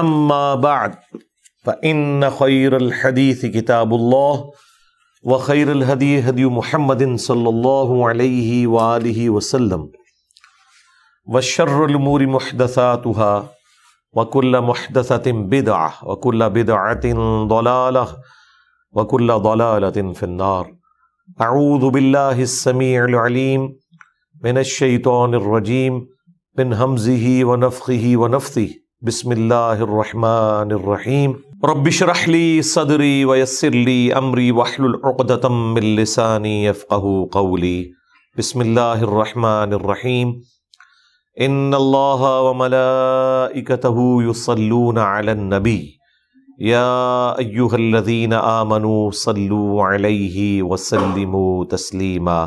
اما بعد فان خير الحديث كتاب الله، وخير الهدي هدي محمد صلى الله عليه واله وسلم. وشر الامور محدثاتها، وكل محدثه بدعه وكل بدعه ضلاله وكل ضلاله في النار. اعوذ بالله السميع العليم من الشيطان الرجيم، من همزه ونفخه ونفثه. بسم اللہ الرحمن الرحیم. رب اشرح لی صدری ویسر لی امری واحلل عقدۃ من لسانی یفقهوا قولی. بسم اللہ الرحمن الرحیم. ان اللہ وملائکته یصلون علی النبی. یا ایہا الذین آمنوا صلوا علیہ وسلموا تسلیما.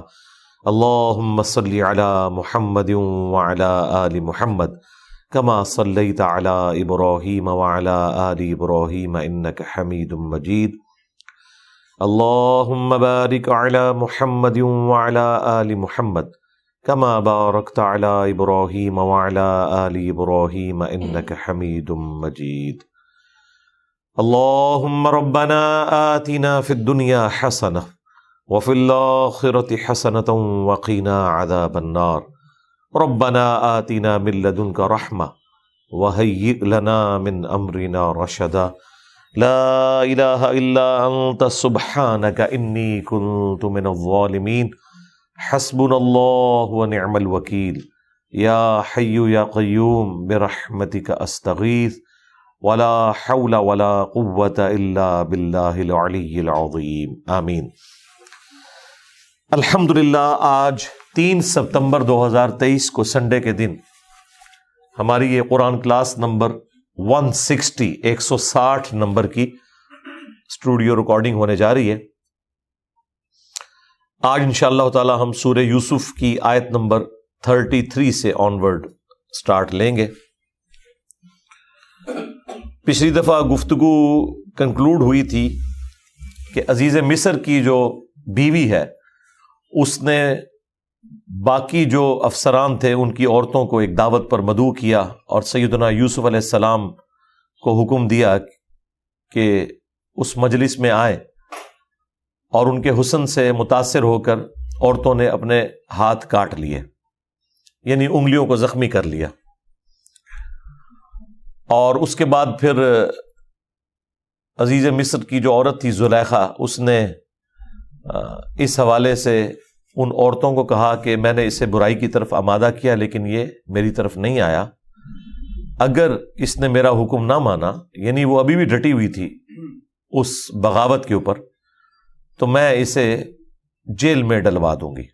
اللہم صلی علی محمد وعلی آل محمد. كما صليت على ابراهيم وعلى ال ابراهيم انك حميد مجيد. اللهم بارك على محمد وعلى ال محمد كما باركت على ابراهيم وعلى ال ابراهيم انك حميد مجيد. اللهم ربنا آتنا في الدنيا حسنه وفي الاخره حسنه وقنا عذاب النار. ربنا آتنا من لدنك رحمة وهيئ لنا من أمرنا رشدا. لا إله إلا أنت سبحانك إني كنت من الظالمين. حسبنا الله ونعم الوكيل. يا حي يا قيوم، برحمتك أستغيث. ولا حول ولا قوة إلا بالله العلي العظيم. آمين. الحمد للہ آج تین ستمبر دو ہزار تیئیس کو سنڈے کے دن ہماری یہ Quran class number one sixty, ایک سو ساٹھ نمبر کی اسٹوڈیو ریکارڈنگ ہونے جا رہی ہے۔ آج ان شاء اللہ تعالی ہم سورہ یوسف کی آیت نمبر تھرٹی تھری سے آن ورڈ اسٹارٹ لیں گے۔ پچھلی دفعہ گفتگو کنکلوڈ ہوئی تھی کہ عزیز مصر کی جو بیوی ہے، اس نے باقی جو افسران تھے، ان کی عورتوں کو ایک دعوت پر مدعو کیا اور سیدنا یوسف علیہ السلام کو حکم دیا کہ اس مجلس میں آئے اور ان کے حسن سے متاثر ہو کر عورتوں نے اپنے ہاتھ کاٹ لیے یعنی انگلیوں کو زخمی کر لیا۔ اور اس کے بعد پھر عزیز مصر کی جو عورت تھی زلیخا، اس نے اس حوالے سے ان عورتوں کو کہا کہ میں نے اسے برائی کی طرف آمادہ کیا، لیکن یہ میری طرف نہیں آیا۔ اگر اس نے میرا حکم نہ مانا یعنی وہ ابھی بھی ڈٹی ہوئی تھی اس بغاوت کے اوپر، تو میں اسے جیل میں ڈلوا دوں گی۔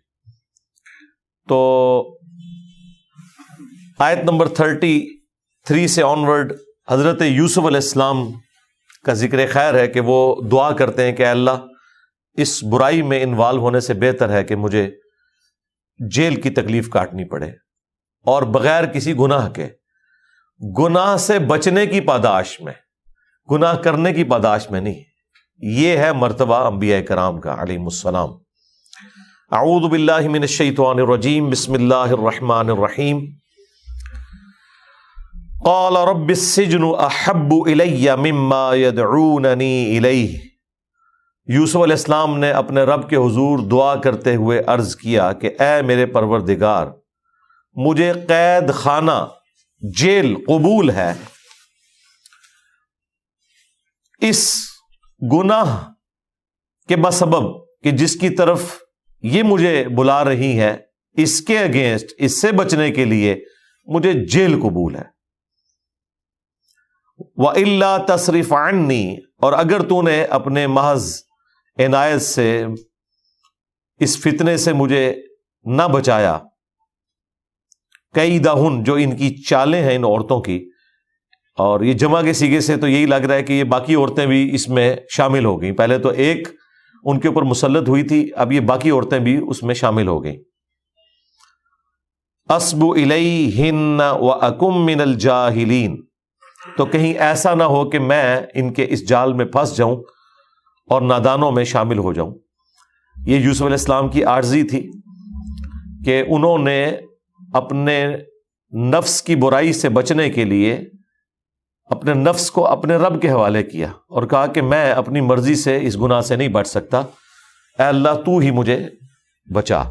تو آیت نمبر تھرٹی تھری سے آنورڈ حضرت یوسف علیہ السلام کا ذکر خیر ہے کہ وہ دعا کرتے ہیں کہ اللہ اس برائی میں انوالو ہونے سے بہتر ہے کہ مجھے جیل کی تکلیف کاٹنی پڑے اور بغیر کسی گناہ کے، گناہ سے بچنے کی پاداش میں، گناہ کرنے کی پاداش میں نہیں۔ یہ ہے مرتبہ انبیاء کرام کا علیم السلام۔ اعوذ باللہ من الشیطان الرجیم، بسم اللہ الرحمن الرحیم۔ قال رب السجن احب الی مما يدعوننی الیہ۔ یوسف علیہ السلام نے اپنے رب کے حضور دعا کرتے ہوئے عرض کیا کہ اے میرے پروردگار، مجھے قید خانہ، جیل قبول ہے۔ اس گناہ کے بسبب کہ جس کی طرف یہ مجھے بلا رہی ہے اس کے اگینسٹ اس سے بچنے کے لیے مجھے جیل قبول ہے۔ وہ اللہ تصریف عنی اور اگر تو نے اپنے محض عنایت سے، اس فتنے سے مجھے نہ بچایا۔ کئی دہن جو ان کی چالیں ہیں ان عورتوں کی، اور یہ جمع کے سیگے سے تو یہی لگ رہا ہے کہ یہ باقی عورتیں بھی اس میں شامل ہو گئیں۔ پہلے تو ایک ان کے اوپر مسلط ہوئی تھی، اب یہ باقی عورتیں بھی اس میں شامل ہو گئیں۔ اسب ہن و اکم من الجاہلین۔ تو کہیں ایسا نہ ہو کہ میں ان کے اس جال میں پھنس جاؤں۔ اور نادانوں میں شامل ہو جاؤں۔ یہ یوسف علیہ السلام کی عارضی تھی کہ انہوں نے اپنے نفس کی برائی سے بچنے کے لیے اپنے نفس کو اپنے رب کے حوالے کیا اور کہا کہ میں اپنی مرضی سے اس گناہ سے نہیں بچ سکتا۔ اے اللہ، تو ہی مجھے بچا۔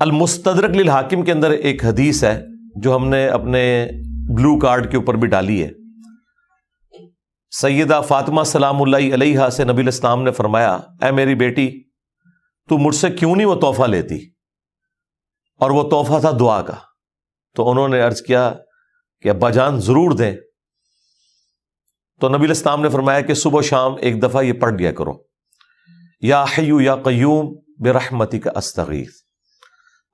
المستدرک للحاکم کے اندر ایک حدیث ہے جو ہم نے اپنے بلو کارڈ کے اوپر بھی ڈالی ہے۔ سیدہ فاطمہ سلام اللہ علیہ سے نبی الاسلام نے فرمایا، اے میری بیٹی، تو مجھ سے کیوں نہیں وہ تحفہ لیتی؟ اور وہ تحفہ تھا دعا کا۔ تو انہوں نے ارض کیا کہ، ابا جان، ضرور دیں۔ تو نبی الاسلام نے فرمایا کہ، صبح و شام ایک دفعہ یہ پڑھ لیا کرو۔ یا حیو یا قیوم بے رحمتی کا استغیث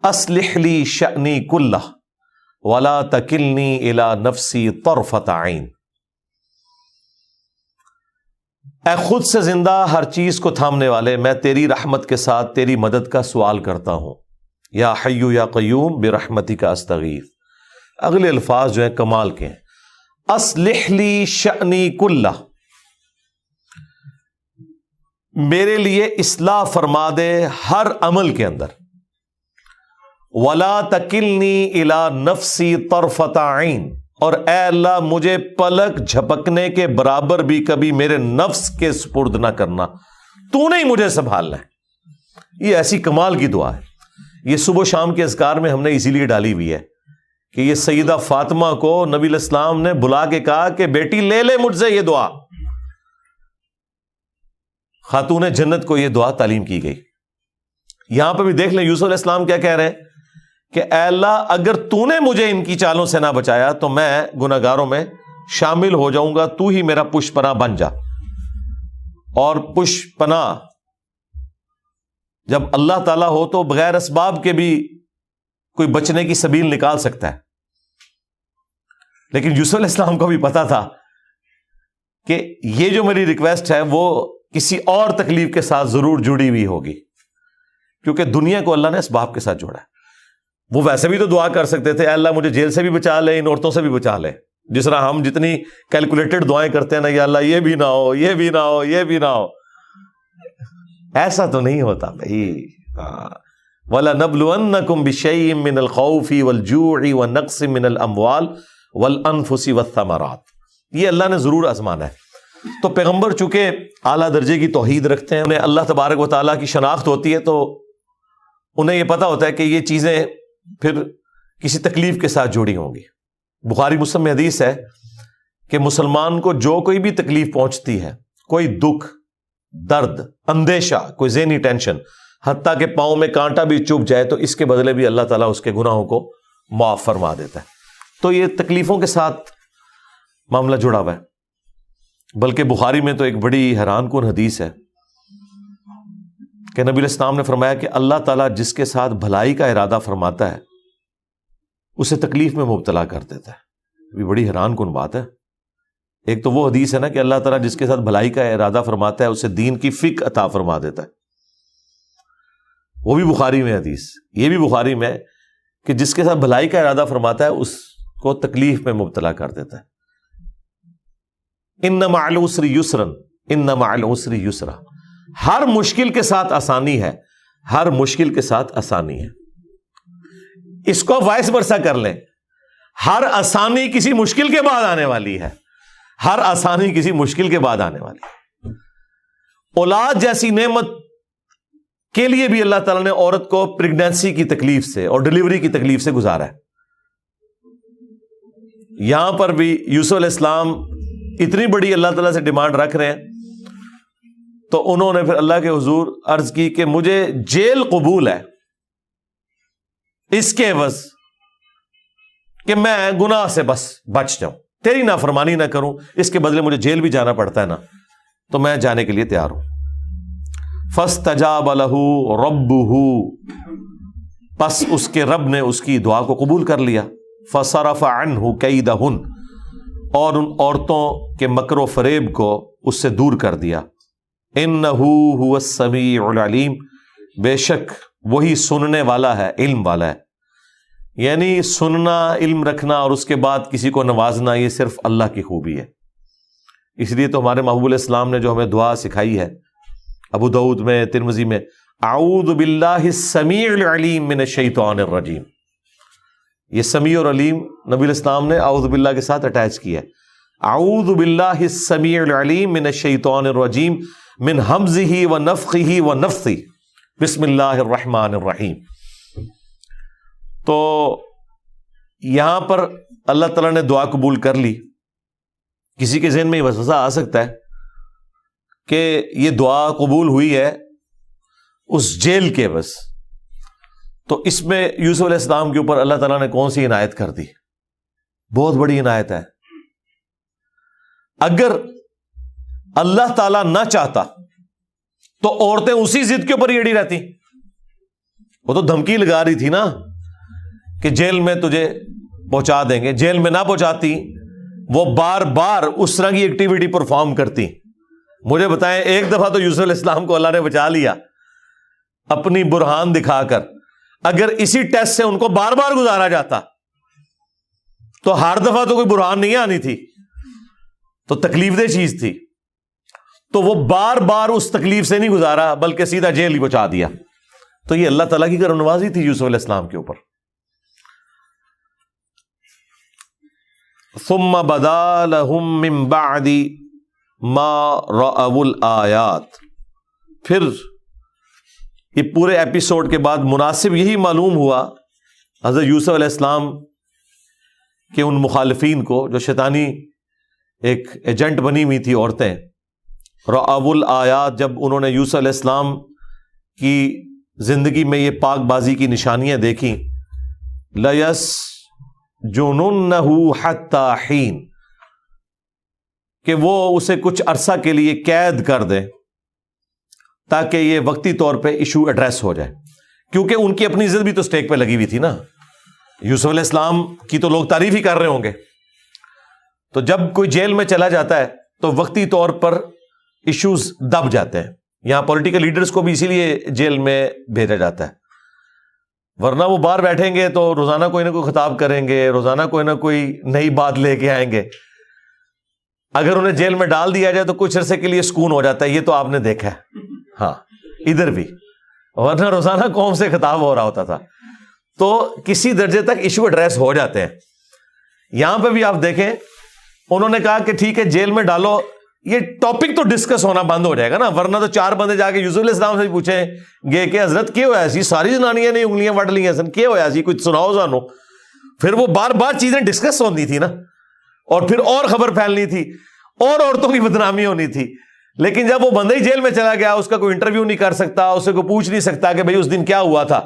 اسلحلی شنی کلّہ ولا تکلنی الا نفسی طرفت عین۔ اے خود سے زندہ ہر چیز کو تھامنے والے، میں تیری رحمت کے ساتھ تیری مدد کا سوال کرتا ہوں۔ یا حیو یا قیوم بے رحمتی کا استغیث۔ اگلے الفاظ جو ہیں کمال کے ہیں۔ اسلحلی شنی کلّہ۔ میرے لیے اصلاح فرما دے ہر عمل کے اندر۔ ولا تکلنی الا نفسی طرفت عین اور اے اللہ، مجھے پلک جھپکنے کے برابر بھی کبھی میرے نفس کے سپرد نہ کرنا۔ تو نہیں مجھے سنبھالنا ہے۔ یہ ایسی کمال کی دعا ہے۔ یہ صبح شام کے اذکار میں ہم نے اسی لیے ڈالی ہوئی ہے کہ یہ سیدہ فاطمہ کو نبی الاسلام نے بلا کے کہا کہ بیٹی، لے لے مجھ سے یہ دعا۔ خاتون جنت کو یہ دعا تعلیم کی گئی۔ یہاں پہ بھی دیکھ لیں، یوسف علیہ السلام کیا کہہ رہے ہیں؟ کہ اے اللہ، اگر تو نے مجھے ان کی چالوں سے نہ بچایا تو میں گناگاروں میں شامل ہو جاؤں گا، تو ہی میرا پش پنا بن جا۔ اور پش پنا جب اللہ تعالی ہو تو بغیر اسباب کے بھی کوئی بچنے کی سبیل نکال سکتا ہے۔ لیکن یوسف علیہ السلام کو بھی پتا تھا کہ یہ جو میری ریکویسٹ ہے، وہ کسی اور تکلیف کے ساتھ ضرور جڑی ہوئی ہوگی۔ کیونکہ دنیا کو اللہ نے اسباب کے ساتھ جوڑا ہے۔ وہ ویسے بھی تو دعا کر سکتے تھے اللہ مجھے جیل سے بھی بچا لے، ان عورتوں سے بھی بچا لے۔ جس طرح ہم جتنی کیلکولیٹڈ دعائیں کرتے ہیں نا کہ اللہ یہ بھی نہ ہو، یہ بھی نہ ہو، یہ بھی نہ ہو۔ ایسا تو نہیں ہوتا بھائی۔ ہاں۔ ولا نبل کم بشئی من الخوفی ولجوڑی و نقص من الاموال ولانفسی و یہ اللہ نے ضرور آزمانا ہے۔ تو پیغمبر چونکہ اعلیٰ درجے کی توحید رکھتے ہیں، انہیں اللہ تبارک و تعالیٰ کی شناخت ہوتی ہے، تو انہیں یہ پتا ہوتا ہے کہ یہ چیزیں پھر کسی تکلیف کے ساتھ جوڑی ہوں گی۔ بخاری مسلم حدیث ہے کہ مسلمان کو جو کوئی بھی تکلیف پہنچتی ہے، کوئی دکھ، درد، اندیشہ، کوئی ذہنی ٹینشن، حتیٰ کہ پاؤں میں کانٹا بھی چپ جائے تو اس کے بدلے بھی اللہ تعالیٰ اس کے گناہوں کو معاف فرما دیتا ہے۔ تو یہ تکلیفوں کے ساتھ معاملہ جڑا ہوا ہے۔ بلکہ بخاری میں تو ایک بڑی حیران کن حدیث ہے۔ کہ نبی الاسلام نے فرمایا کہ اللہ تعالیٰ جس کے ساتھ بھلائی کا ارادہ فرماتا ہے، اسے تکلیف میں مبتلا کر دیتا ہے۔ یہ بڑی حیران کن بات ہے۔ ایک تو وہ حدیث ہے نا کہ اللہ تعالیٰ جس کے ساتھ بھلائی کا ارادہ فرماتا ہے، اسے دین کی فک عطا فرما دیتا ہے۔ وہ بھی بخاری میں حدیث، یہ بھی بخاری میں کہ جس کے ساتھ بھلائی کا ارادہ فرماتا ہے، اس کو تکلیف میں مبتلا کر دیتا ہے۔ ان نہ یسرن ان نہ یسرا۔ ہر مشکل کے ساتھ آسانی ہے، ہر مشکل کے ساتھ آسانی ہے۔ اس کو وائس برسا کر لیں۔ ہر آسانی کسی مشکل کے بعد آنے والی ہے۔ ہر آسانی کسی مشکل کے بعد آنے والی ہے۔ اولاد جیسی نعمت کے لیے بھی اللہ تعالیٰ نے عورت کو پریگنینسی کی تکلیف سے اور ڈلیوری کی تکلیف سے گزارا ہے۔ یہاں پر بھی یوسف علیہ السلام اتنی بڑی اللہ تعالیٰ سے ڈیمانڈ رکھ رہے ہیں۔ تو انہوں نے پھر اللہ کے حضور عرض کی کہ مجھے جیل قبول ہے۔ اس کے عوض کہ میں گناہ سے بس بچ جاؤں۔ تیری نافرمانی نہ کروں، اس کے بدلے مجھے جیل بھی جانا پڑتا ہے نا۔ تو میں جانے کے لیے تیار ہوں۔ فس تجاب الح رب پس اس کے رب نے اس کی دعا کو قبول کر لیا۔ فصرف عنہ کیدہن۔ اور ان عورتوں کے مکر و فریب کو اس سے دور کر دیا۔ هو السمیع العلیم۔ بے شک وہی سننے والا ہے، علم والا ہے۔ یعنی سننا، علم رکھنا اور اس کے بعد کسی کو نوازنا، یہ صرف اللہ کی خوبی ہے۔ اس لیے تو ہمارے محبوب الاسلام نے جو ہمیں دعا سکھائی ہے، ابو دعود میں ترمزی میں، اعوذ باللہ السمیع العلیم من الشیطان الرجیم۔ یہ سمیع اور علیم نبی الاسلام نے اعوذ باللہ کے ساتھ اٹیچ کیا ہے۔ اعوذ باللہ السمیع العلیم من الشیطان الرجیم۔ من حمزه و نفخه و نفثی بسم اللہ الرحمن الرحیم۔ تو یہاں پر اللہ تعالیٰ نے دعا قبول کر لی۔ کسی کے ذہن میں یہ وسوسہ آ سکتا ہے کہ یہ دعا قبول ہوئی ہے اس جیل کے بس۔ تو اس میں یوسف علیہ السلام کے اوپر اللہ تعالیٰ نے کون سی عنایت کر دی؟ بہت بڑی عنایت ہے۔ اگر اللہ تعالیٰ نہ چاہتا تو عورتیں اسی ضد کے اوپر اڑی رہتی۔ وہ تو دھمکی لگا رہی تھی نا کہ جیل میں تجھے پہنچا دیں گے۔ جیل میں نہ پہنچاتی، وہ بار بار اس طرح کی ایکٹیویٹی پرفارم کرتی۔ مجھے بتائیں، ایک دفعہ تو یوسف علیہ السلام کو اللہ نے بچا لیا۔ اپنی برہان دکھا کر۔ اگر اسی ٹیسٹ سے ان کو بار بار گزارا جاتا، تو ہر دفعہ تو کوئی برہان نہیں آنی تھی۔ تو تکلیف دہ چیز تھی۔ تو وہ بار بار اس تکلیف سے نہیں گزارا، بلکہ سیدھا جیل ہی بچا دیا۔ تو یہ اللہ تعالیٰ کی کرم نوازی تھی یوسف علیہ السلام کے اوپر۔ ثم بدا لهم من بعد ما رأوا الآیات۔ پھر یہ پورے ایپیسوڈ کے بعد مناسب یہی معلوم ہوا، حضرت یوسف علیہ السلام کے ان مخالفین کو، جو شیطانی ایک ایجنٹ بنی ہوئی تھی، عورتیں۔ رعب الآیات جب انہوں نے یوسف علیہ السلام کی زندگی میں یہ پاک بازی کی نشانیاں دیکھیں لس جنون حین کہ وہ اسے کچھ عرصہ کے لیے قید کر دے تاکہ یہ وقتی طور پہ ایشو ایڈریس ہو جائے۔ کیونکہ ان کی اپنی عزت بھی تو اسٹیک پہ لگی ہوئی تھی نا۔ یوسف علیہ السلام کی تو لوگ تعریف ہی کر رہے ہوں گے۔ تو جب کوئی جیل میں چلا جاتا ہے، تو وقتی طور پر ایشوز دب جاتے ہیں۔ یہاں پولیٹیکل لیڈرز کو بھی اسی لیے جیل میں بھیجا جاتا ہے۔ ورنہ وہ باہر بیٹھیں گے تو روزانہ کوئی نہ کوئی خطاب کریں گے، روزانہ کوئی نہ کوئی نئی بات لے کے آئیں گے۔ اگر انہیں جیل میں ڈال دیا جائے تو کچھ عرصے کے لیے سکون ہو جاتا ہے۔ یہ تو آپ نے دیکھا ہے۔ ہاں ادھر بھی۔ ورنہ روزانہ قوم سے خطاب ہو رہا ہوتا تھا۔ تو کسی درجے تک ایشو ایڈریس ہو جاتے ہیں۔ یہاں پہ بھی آپ دیکھیں، انہوں نے کہا کہ ٹھیک ہے، جیل میں ڈالو۔ یہ ٹاپک تو ڈسکس ہونا بند ہو جائے گا نا، ورنہ تو چار بندے جا کے یوسف علیہ السلام سے پوچھیں، گے کہ حضرت، کیا ہوا سی ساری زنانیاں نے انگلیاں وٹ لی سن کیا ہوا سی کچھ سناؤ سانو پھر وہ بار بار چیزیں ڈسکس ہونی تھی نا، اور پھر اور خبر پھیلنی تھی، اور عورتوں کی بدنامی ہونی تھی۔ لیکن جب وہ بندہ ہی جیل میں چلا گیا، اس کا کوئی انٹرویو نہیں کر سکتا، اسے کوئی پوچھ نہیں سکتا کہ بھائی اس دن کیا ہوا تھا،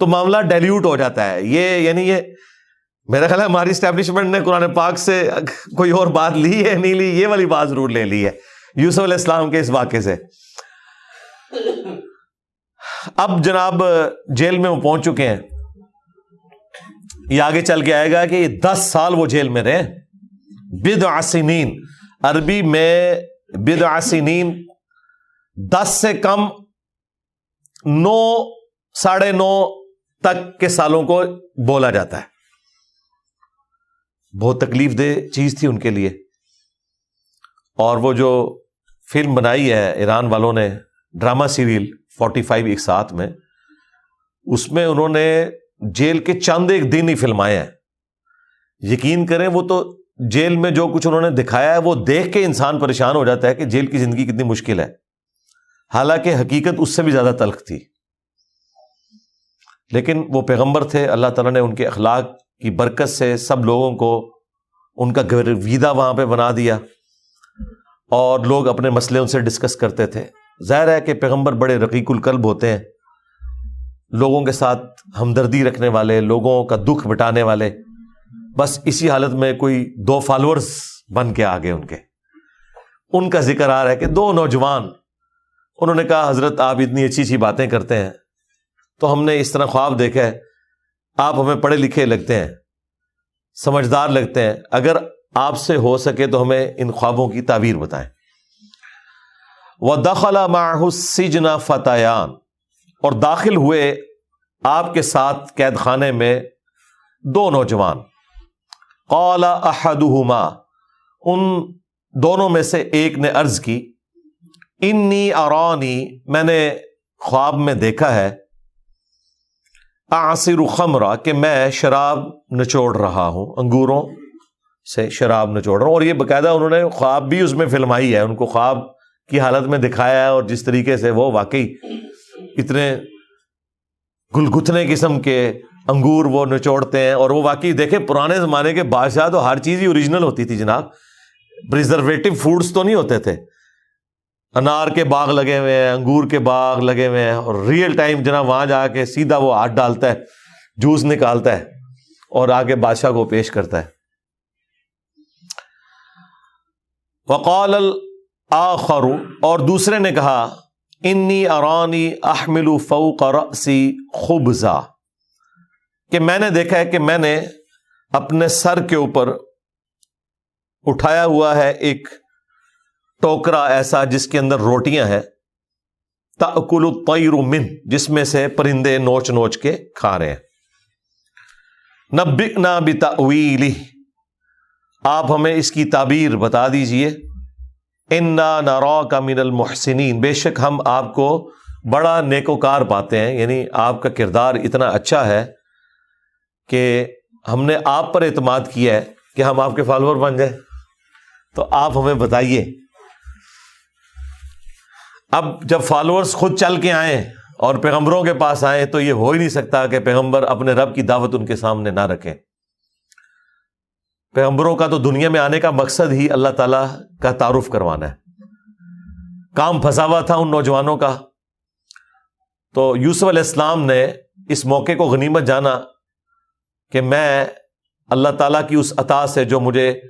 تو معاملہ ڈیلیوٹ ہو جاتا ہے۔ یہ یعنی یہ میرا خیال ہے ہماری اسٹیبلشمنٹ نے قرآن پاک سے کوئی اور بات لی ہے، نہیں لی، یہ والی بات ضرور لے لی ہے۔ یوسف علیہ السلام کے اس واقعے سے۔ اب جناب، جیل میں وہ پہنچ چکے ہیں۔ یہ آگے چل کے آئے گا کہ یہ دس سال وہ جیل میں رہے۔ بد آسنین عربی میں بد آسنین دس سے کم نو، ساڑھے نو تک کے سالوں کو بولا جاتا ہے۔ بہت تکلیف دہ چیز تھی ان کے لیے۔ اور وہ جو فلم بنائی ہے ایران والوں نے ڈرامہ سیریل فورٹی فائیو ایک ساتھ میں، اس میں انہوں نے جیل کے چاند ایک دن ہی فلمائے ہیں۔ یقین کریں وہ تو جیل میں جو کچھ انہوں نے دکھایا ہے، وہ دیکھ کے انسان پریشان ہو جاتا ہے کہ جیل کی زندگی کتنی مشکل ہے۔ حالانکہ حقیقت اس سے بھی زیادہ تلخ تھی۔ لیکن وہ پیغمبر تھے، اللہ تعالیٰ نے ان کے اخلاق کی برکت سے سب لوگوں کو ان کا گرویدہ وہاں پہ بنا دیا اور لوگ اپنے مسئلے ان سے ڈسکس کرتے تھے۔ ظاہر ہے کہ پیغمبر بڑے رقیق القلب ہوتے ہیں، لوگوں کے ساتھ ہمدردی رکھنے والے، لوگوں کا دکھ بٹانے والے۔ بس اسی حالت میں کوئی دو فالوورز بن کے آگے ان کے۔ ان کا ذکر آ رہا ہے کہ دو نوجوان، انہوں نے کہا، حضرت آپ اتنی اچھی اچھی باتیں کرتے ہیں۔ تو ہم نے اس طرح خواب دیکھا ہے۔ آپ ہمیں پڑھے لکھے لگتے ہیں، سمجھدار لگتے ہیں۔ اگر آپ سے ہو سکے تو ہمیں ان خوابوں کی تعبیر بتائیں۔ وہ دخلا سجنا فتحان اور داخل ہوئے آپ کے ساتھ قید خانے میں دو نوجوان۔ قال احدہما ان دونوں میں سے ایک نے عرض کی انی ارانی میں نے خواب میں دیکھا ہے۔ آصر خمرہ کہ میں شراب نچوڑ رہا ہوں، انگوروں سے شراب نچوڑ رہا ہوں۔ اور یہ باقاعدہ انہوں نے خواب بھی اس میں فلمائی ہے، ان کو خواب کی حالت میں دکھایا ہے اور جس طریقے سے وہ واقعی اتنے گلگتنے قسم کے انگور وہ نچوڑتے ہیں۔ اور وہ واقعی دیکھیں، پرانے زمانے کے بادشاہ تو ہر چیز ہی اوریجنل ہوتی تھی جناب۔ پرزرویٹو فوڈس تو نہیں ہوتے تھے۔ انار کے باغ لگے ہوئے ہیں، انگور کے باغ لگے ہوئے ہیں اور ریئل ٹائم جناب وہاں جا کے سیدھا وہ ہاتھ ڈالتا ہے، جوس نکالتا ہے اور آگے بادشاہ کو پیش کرتا ہے۔ وقال آخر اور دوسرے نے کہا انی ارانی احمل فوق رأسی خبزا۔ کہ میں نے دیکھا ہے کہ میں نے اپنے سر کے اوپر اٹھایا ہوا ہے ایک ٹوکرا ایسا جس کے اندر روٹیاں ہیں تاکل الطیر من جس میں سے پرندے نوچ نوچ کے کھا رہے ہیں۔ نبئنا بتاویلی آپ ہمیں اس کی تعبیر بتا دیجیے۔ انا نارا کا من المحسنین۔ بے شک ہم آپ کو بڑا نیکوکار پاتے ہیں یعنی آپ کا کردار اتنا اچھا ہے کہ ہم نے آپ پر اعتماد کیا ہے کہ ہم آپ کے فالوور بن جائیں۔ تو آپ ہمیں بتائیے اب جب فالوورز خود چل کے آئیں اور پیغمبروں کے پاس آئیں تو یہ ہو ہی نہیں سکتا کہ پیغمبر اپنے رب کی دعوت ان کے سامنے نہ رکھیں۔ پیغمبروں کا تو دنیا میں آنے کا مقصد ہی اللہ تعالی کا تعارف کروانا ہے۔ کام پھنسا ہوا تھا ان نوجوانوں کا۔ تو یوسف علیہ السلام نے اس موقع کو غنیمت جانا کہ میں اللہ تعالیٰ کی اس عطا سے جو مجھے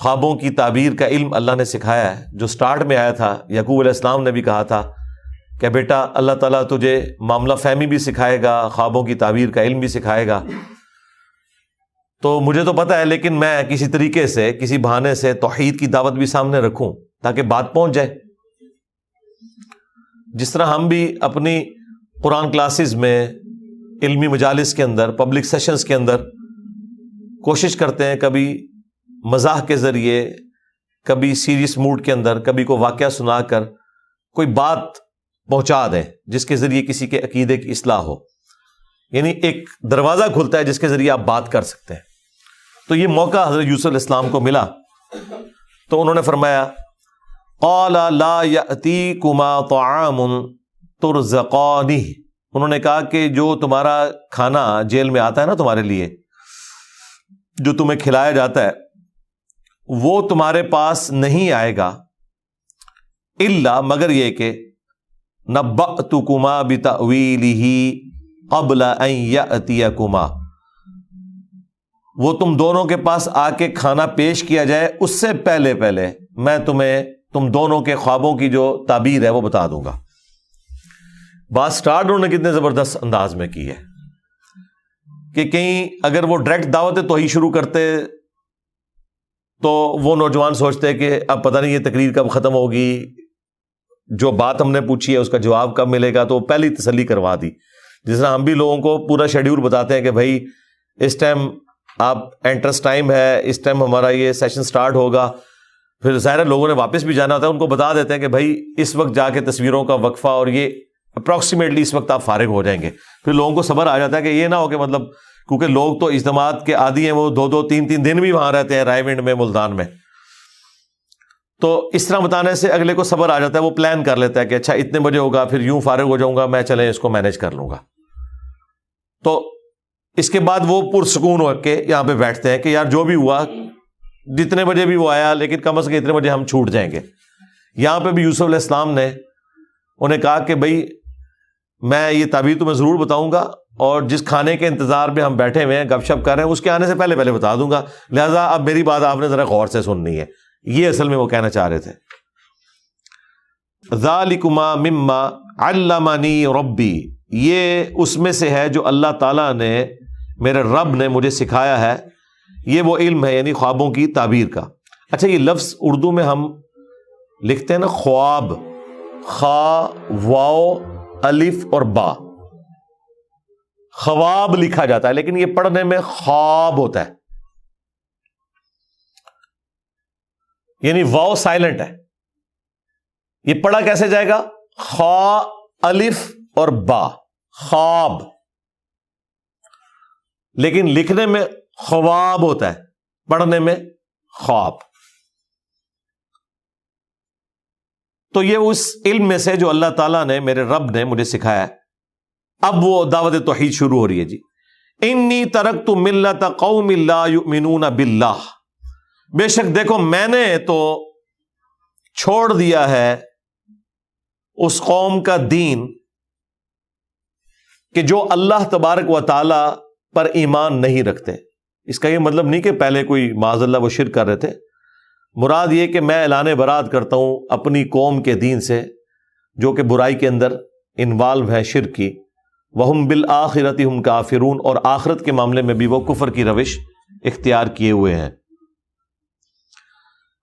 خوابوں کی تعبیر کا علم اللہ نے سکھایا ہے۔ جو سٹارٹ میں آیا تھا یقوب علیہ السلام نے بھی کہا تھا کہ بیٹا، اللہ تعالیٰ تجھے معاملہ فہمی بھی سکھائے گا، خوابوں کی تعبیر کا علم بھی سکھائے گا۔ تو مجھے تو پتا ہے، لیکن میں کسی طریقے سے، کسی بہانے سے توحید کی دعوت بھی سامنے رکھوں تاکہ بات پہنچ جائے۔ جس طرح ہم بھی اپنی قرآن کلاسز میں علمی مجالس کے اندر پبلک سیشنز کے اندر کوشش کرتے ہیں، کبھی مزاح کے ذریعے کبھی سیریس موڈ کے اندر، کبھی کو واقعہ سنا کر کوئی بات پہنچا دیں جس کے ذریعے کسی کے عقیدے کی اصلاح ہو۔ یعنی ایک دروازہ کھلتا ہے جس کے ذریعے آپ بات کر سکتے ہیں۔ تو یہ موقع حضرت یوسف الاسلام کو ملا۔ تو انہوں نے فرمایا، قال لا کما طعام ترزقانی۔ انہوں نے کہا کہ جو تمہارا کھانا جیل میں آتا ہے نا تمہارے لیے، جو تمہیں کھلایا جاتا ہے وہ تمہارے پاس نہیں آئے گا اللہ مگر یہ کہ نبا تو کما ہی قبل کما وہ تم دونوں کے پاس آ کے کھانا پیش کیا جائے اس سے پہلے پہلے میں تمہیں تم دونوں کے خوابوں کی جو تعبیر ہے وہ بتا دوں گا۔ بات اسٹارٹ انہوں نے کتنے زبردست انداز میں کی ہے کہ کہیں اگر وہ ڈائریکٹ دعوت تو ہی شروع کرتے تو وہ نوجوان سوچتے کہ اب پتہ نہیں یہ تقریر کب ختم ہوگی۔ جو بات ہم نے پوچھی ہے، اس کا جواب کب ملے گا؟ تو پہلی تسلی کروا دی۔ جس طرح ہم بھی لوگوں کو پورا شیڈیول بتاتے ہیں کہ بھائی، اس ٹائم آپ انٹرسٹ ٹائم ہے، اس ٹائم ہمارا یہ سیشن سٹارٹ ہوگا۔ پھر ظاہر لوگوں نے واپس بھی جانا ہوتا ہے، ان کو بتا دیتے ہیں کہ بھائی، اس وقت جا کے تصویروں کا وقفہ اور یہ اپروکسیمیٹلی اس وقت آپ فارغ ہو جائیں گے۔ پھر لوگوں کو صبر آ جاتا ہے کہ یہ نہ ہو کہ مطلب کیونکہ لوگ تو اجتماعات کے عادی ہیں، وہ دو دو تین تین دن بھی وہاں رہتے ہیں، رائے ونڈ میں ملتان میں۔ تو اس طرح بتانے سے اگلے کو صبر آ جاتا ہے، وہ پلان کر لیتا ہے کہ اچھا اتنے بجے ہوگا، پھر یوں فارغ ہو جاؤں گا، میں چلے اس کو مینج کر لوں گا۔ تو اس کے بعد وہ پرسکون ہو کے یہاں پہ بیٹھتے ہیں کہ یار جو بھی ہوا، جتنے بجے بھی وہ آیا، لیکن کم از کم اتنے بجے ہم چھوٹ جائیں گے۔ یہاں پہ بھی یوسف علیہ السلام نے، انہیں کہا کہ بھائی، میں یہ تعبیر تمہیں ضرور بتاؤں گا اور جس کھانے کے انتظار میں ہم بیٹھے ہوئے ہیں، گپ شپ کر رہے ہیں، اس کے آنے سے پہلے پہلے بتا دوں گا۔ لہٰذا اب میری بات آپ نے ذرا غور سے سننی ہے۔ یہ اصل میں وہ کہنا چاہ رہے تھے۔ ذالکما مما علمانی ربی، یہ اس میں سے ہے جو اللہ تعالیٰ نے، میرے رب نے مجھے سکھایا ہے۔ یہ وہ علم ہے یعنی خوابوں کی تعبیر کا۔ اچھا یہ لفظ اردو میں ہم لکھتے ہیں نا، خواب، خا واؤ الف اور با۔ خواب لکھا جاتا ہے، لیکن یہ پڑھنے میں خواب ہوتا ہے۔ یعنی واؤ سائلنٹ ہے۔ یہ پڑھا کیسے جائے گا؟ خا الف اور با، خواب۔ لیکن لکھنے میں خواب ہوتا ہے، پڑھنے میں خواب۔ تو یہ اس علم میں سے جو اللہ تعالیٰ نے، میرے رب نے مجھے سکھایا اب وہ دعوت توحید شروع ہو رہی ہے جی۔ انی ترک تو ملت قوم اللہ باللہ بے شک دیکھو میں نے تو چھوڑ دیا ہے اس قوم کا دین کہ جو اللہ تبارک و تعالی پر ایمان نہیں رکھتے۔ اس کا یہ مطلب نہیں کہ پہلے کوئی معذ اللہ وہ شرک کر رہے تھے۔ مراد یہ کہ میں اعلان برات کرتا ہوں اپنی قوم کے دین سے جو کہ برائی کے اندر انوالو ہے شرک کی۔ وہ بالآخرت ہم کافرون، اور آخرت کے معاملے میں بھی وہ کفر کی روش اختیار کیے ہوئے ہیں۔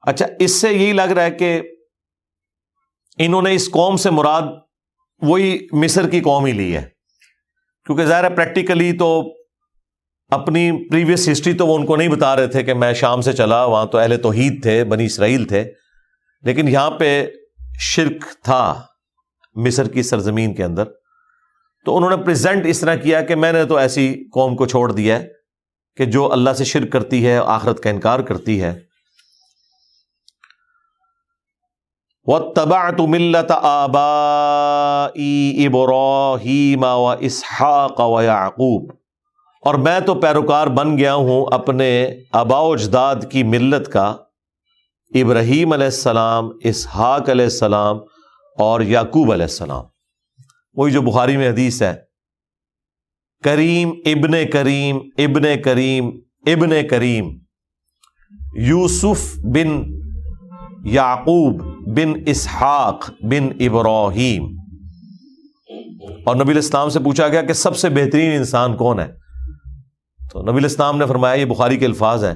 اچھا اس سے یہی لگ رہا ہے کہ انہوں نے اس قوم سے مراد وہی مصر کی قوم ہی لی ہے۔ کیونکہ ظاہر ہے پریکٹیکلی تو اپنی پریویس ہسٹری تو وہ ان کو نہیں بتا رہے تھے کہ میں شام سے چلا، وہاں تو اہل توحید تھے، بنی اسرائیل تھے۔ لیکن یہاں پہ شرک تھا مصر کی سرزمین کے اندر۔ تو انہوں نے پریزنٹ اس طرح کیا کہ میں نے تو ایسی قوم کو چھوڑ دیا ہے کہ جو اللہ سے شرک کرتی ہے، آخرت کا انکار کرتی ہے۔ وہ تبا تو ملت آبا و اسحاق و یعقوب اور میں تو پیروکار بن گیا ہوں اپنے ابا اجداد کی ملت کا۔ ابراہیم علیہ السلام، اسحاق علیہ السلام اور یعقوب علیہ السلام۔ وہی جو بخاری میں حدیث ہے۔ کریم، ابن کریم ابن کریم ابن کریم۔ یوسف بن یعقوب بن اسحاق بن ابراہیم۔ اور نبی الاسلام سے پوچھا گیا کہ سب سے بہترین انسان کون ہے؟ تو نبی الاسلام نے فرمایا یہ بخاری کے الفاظ ہیں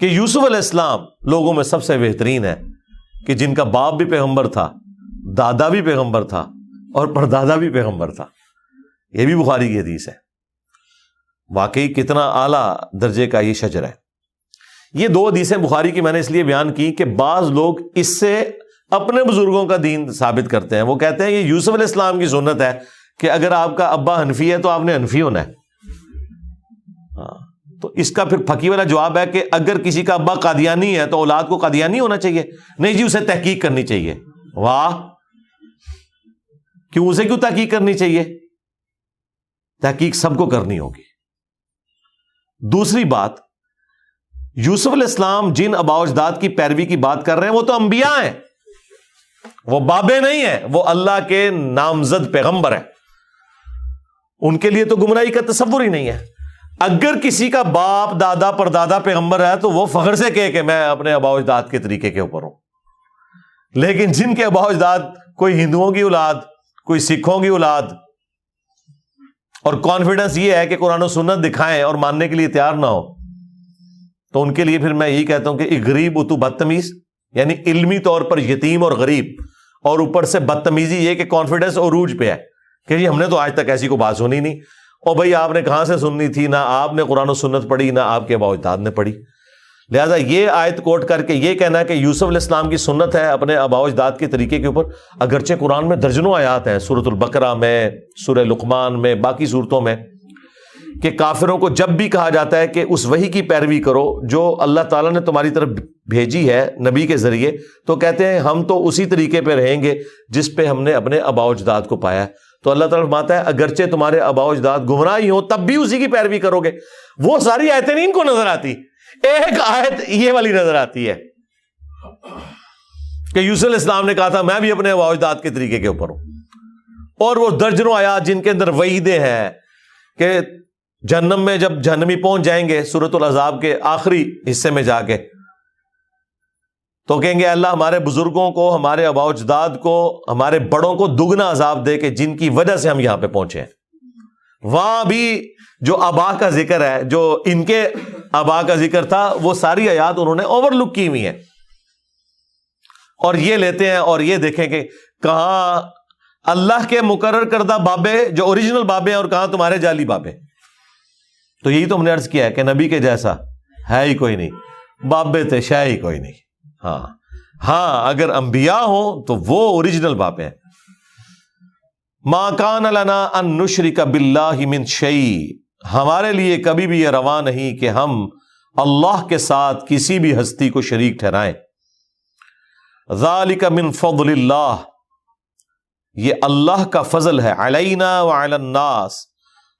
کہ یوسف علیہ السلام لوگوں میں سب سے بہترین ہے، کہ جن کا باپ بھی پیغمبر تھا، دادا بھی پیغمبر تھا اور پردادا بھی پیغمبر تھا۔ یہ بھی بخاری کی حدیث ہے۔ واقعی کتنا اعلیٰ درجے کا یہ شجر ہے۔ یہ دو حدیثیں بخاری کی میں نے اس لیے بیان کی کہ بعض لوگ اس سے اپنے بزرگوں کا دین ثابت کرتے ہیں۔ وہ کہتے ہیں یہ یوسف علیہ السلام کی سنت ہے کہ اگر آپ کا ابا حنفی ہے تو آپ نے حنفی ہونا ہے۔ ہاں تو اس کا پھر پھکی والا جواب ہے کہ اگر کسی کا ابا قادیانی ہے تو اولاد کو قادیانی ہونا چاہیے۔ نہیں جی اسے تحقیق کرنی چاہیے۔ واہ! کیوں اسے کیوں تحقیق کرنی چاہیے؟ تحقیق سب کو کرنی ہوگی۔ دوسری بات، یوسف علیہ السلام جن ابا اجداد کی پیروی کی بات کر رہے ہیں، وہ تو انبیاء ہیں۔ وہ بابے نہیں ہیں، وہ اللہ کے نامزد پیغمبر ہیں۔ ان کے لیے تو گمراہی کا تصور ہی نہیں ہے۔ اگر کسی کا باپ، دادا پر دادا پیغمبر ہے، تو وہ فخر سے کہے کہ میں اپنے ابا اجداد کے طریقے کے اوپر ہوں۔ لیکن جن کے ابا اجداد، کوئی ہندوؤں کی اولاد کوئی سکھوں کی اولاد؟ اور کانفیڈنس یہ ہے کہ قرآن و سنت دکھائیں اور ماننے کے لیے تیار نہ ہو تو ان کے لیے پھر میں یہی کہتا ہوں کہ ایک غریب اتو بدتمیز یعنی علمی طور پر یتیم اور غریب۔ اور اوپر سے بدتمیزی یہ کہ کانفیڈنس عروج پہ ہے کہ جی ہم نے تو آج تک ایسی کو بات سنی نہیں۔ اور بھائی آپ نے کہاں سے سننی تھی؟ نہ آپ نے قرآن و سنت پڑھی، نہ آپ کے باوجداد نے پڑھی۔ لہٰذا یہ آیت کوٹ کر کے یہ کہنا ہے کہ یوسف علیہ السلام کی سنت ہے اپنے ابا اجداد کے طریقے کے اوپر، اگرچہ قرآن میں درجنوں آیات ہیں سورت البقرہ میں، سورہ لقمان میں، باقی صورتوں میں، کہ کافروں کو جب بھی کہا جاتا ہے کہ اس وہی کی پیروی کرو جو اللہ تعالیٰ نے تمہاری طرف بھیجی ہے نبی کے ذریعے، تو کہتے ہیں ہم تو اسی طریقے پہ رہیں گے جس پہ ہم نے اپنے ابا اجداد کو پایا ہے۔ تو اللہ تعالیٰ ماتا ہے، اگرچہ تمہارے ابا اجداد گمراہی ہو تب بھی اسی کی پیروی کرو گے۔ وہ ساری آیتیں نہیں ان کو نظر آتی۔ ایک آیت یہ والی نظر آتی ہے کہ یوسف اسلام نے کہا تھا، میں بھی اپنے ابا اجداد کے طریقے کے اوپر ہوں۔ اور وہ درجنوں آیات جن کے اندر وعیدیں ہیں کہ جہنم میں جب جہنمی پہنچ جائیں گے سورت العذاب کے آخری حصے میں جا کے، تو کہیں گے، اللہ ہمارے بزرگوں کو، ہمارے ابا اجداد کو، ہمارے بڑوں کو دگنا عذاب دے کہ جن کی وجہ سے ہم یہاں پہ پہنچے ہیں۔ وہاں بھی جو ابا کا ذکر ہے، جو ان کے ابا کا ذکر تھا، وہ ساری آیات انہوں نے اوور لک کی ہوئی ہیں۔ اور یہ لیتے ہیں اور یہ دیکھیں کہ کہاں اللہ کے مقرر کردہ بابے، جو اوریجنل بابے ہیں، اور کہاں تمہارے جعلی بابے۔ تو یہی تو ہم نے ارض کیا ہے کہ نبی کے جیسا ہے ہی کوئی نہیں، بابے تھے شہ ہی کوئی نہیں۔ ہاں۔ ہاں اگر انبیاء ہوں تو وہ اوریجنل بابے ہیں۔ ماں کان لنا ان نشری کا بلّہ من شعی ہمارے لیے کبھی بھی یہ رواں نہیں کہ ہم اللہ کے ساتھ کسی بھی ہستی کو شریک ٹھہرائیں۔ ذالک من فضل اللہ۔ یہ اللہ کا فضل ہے علینا و الناس۔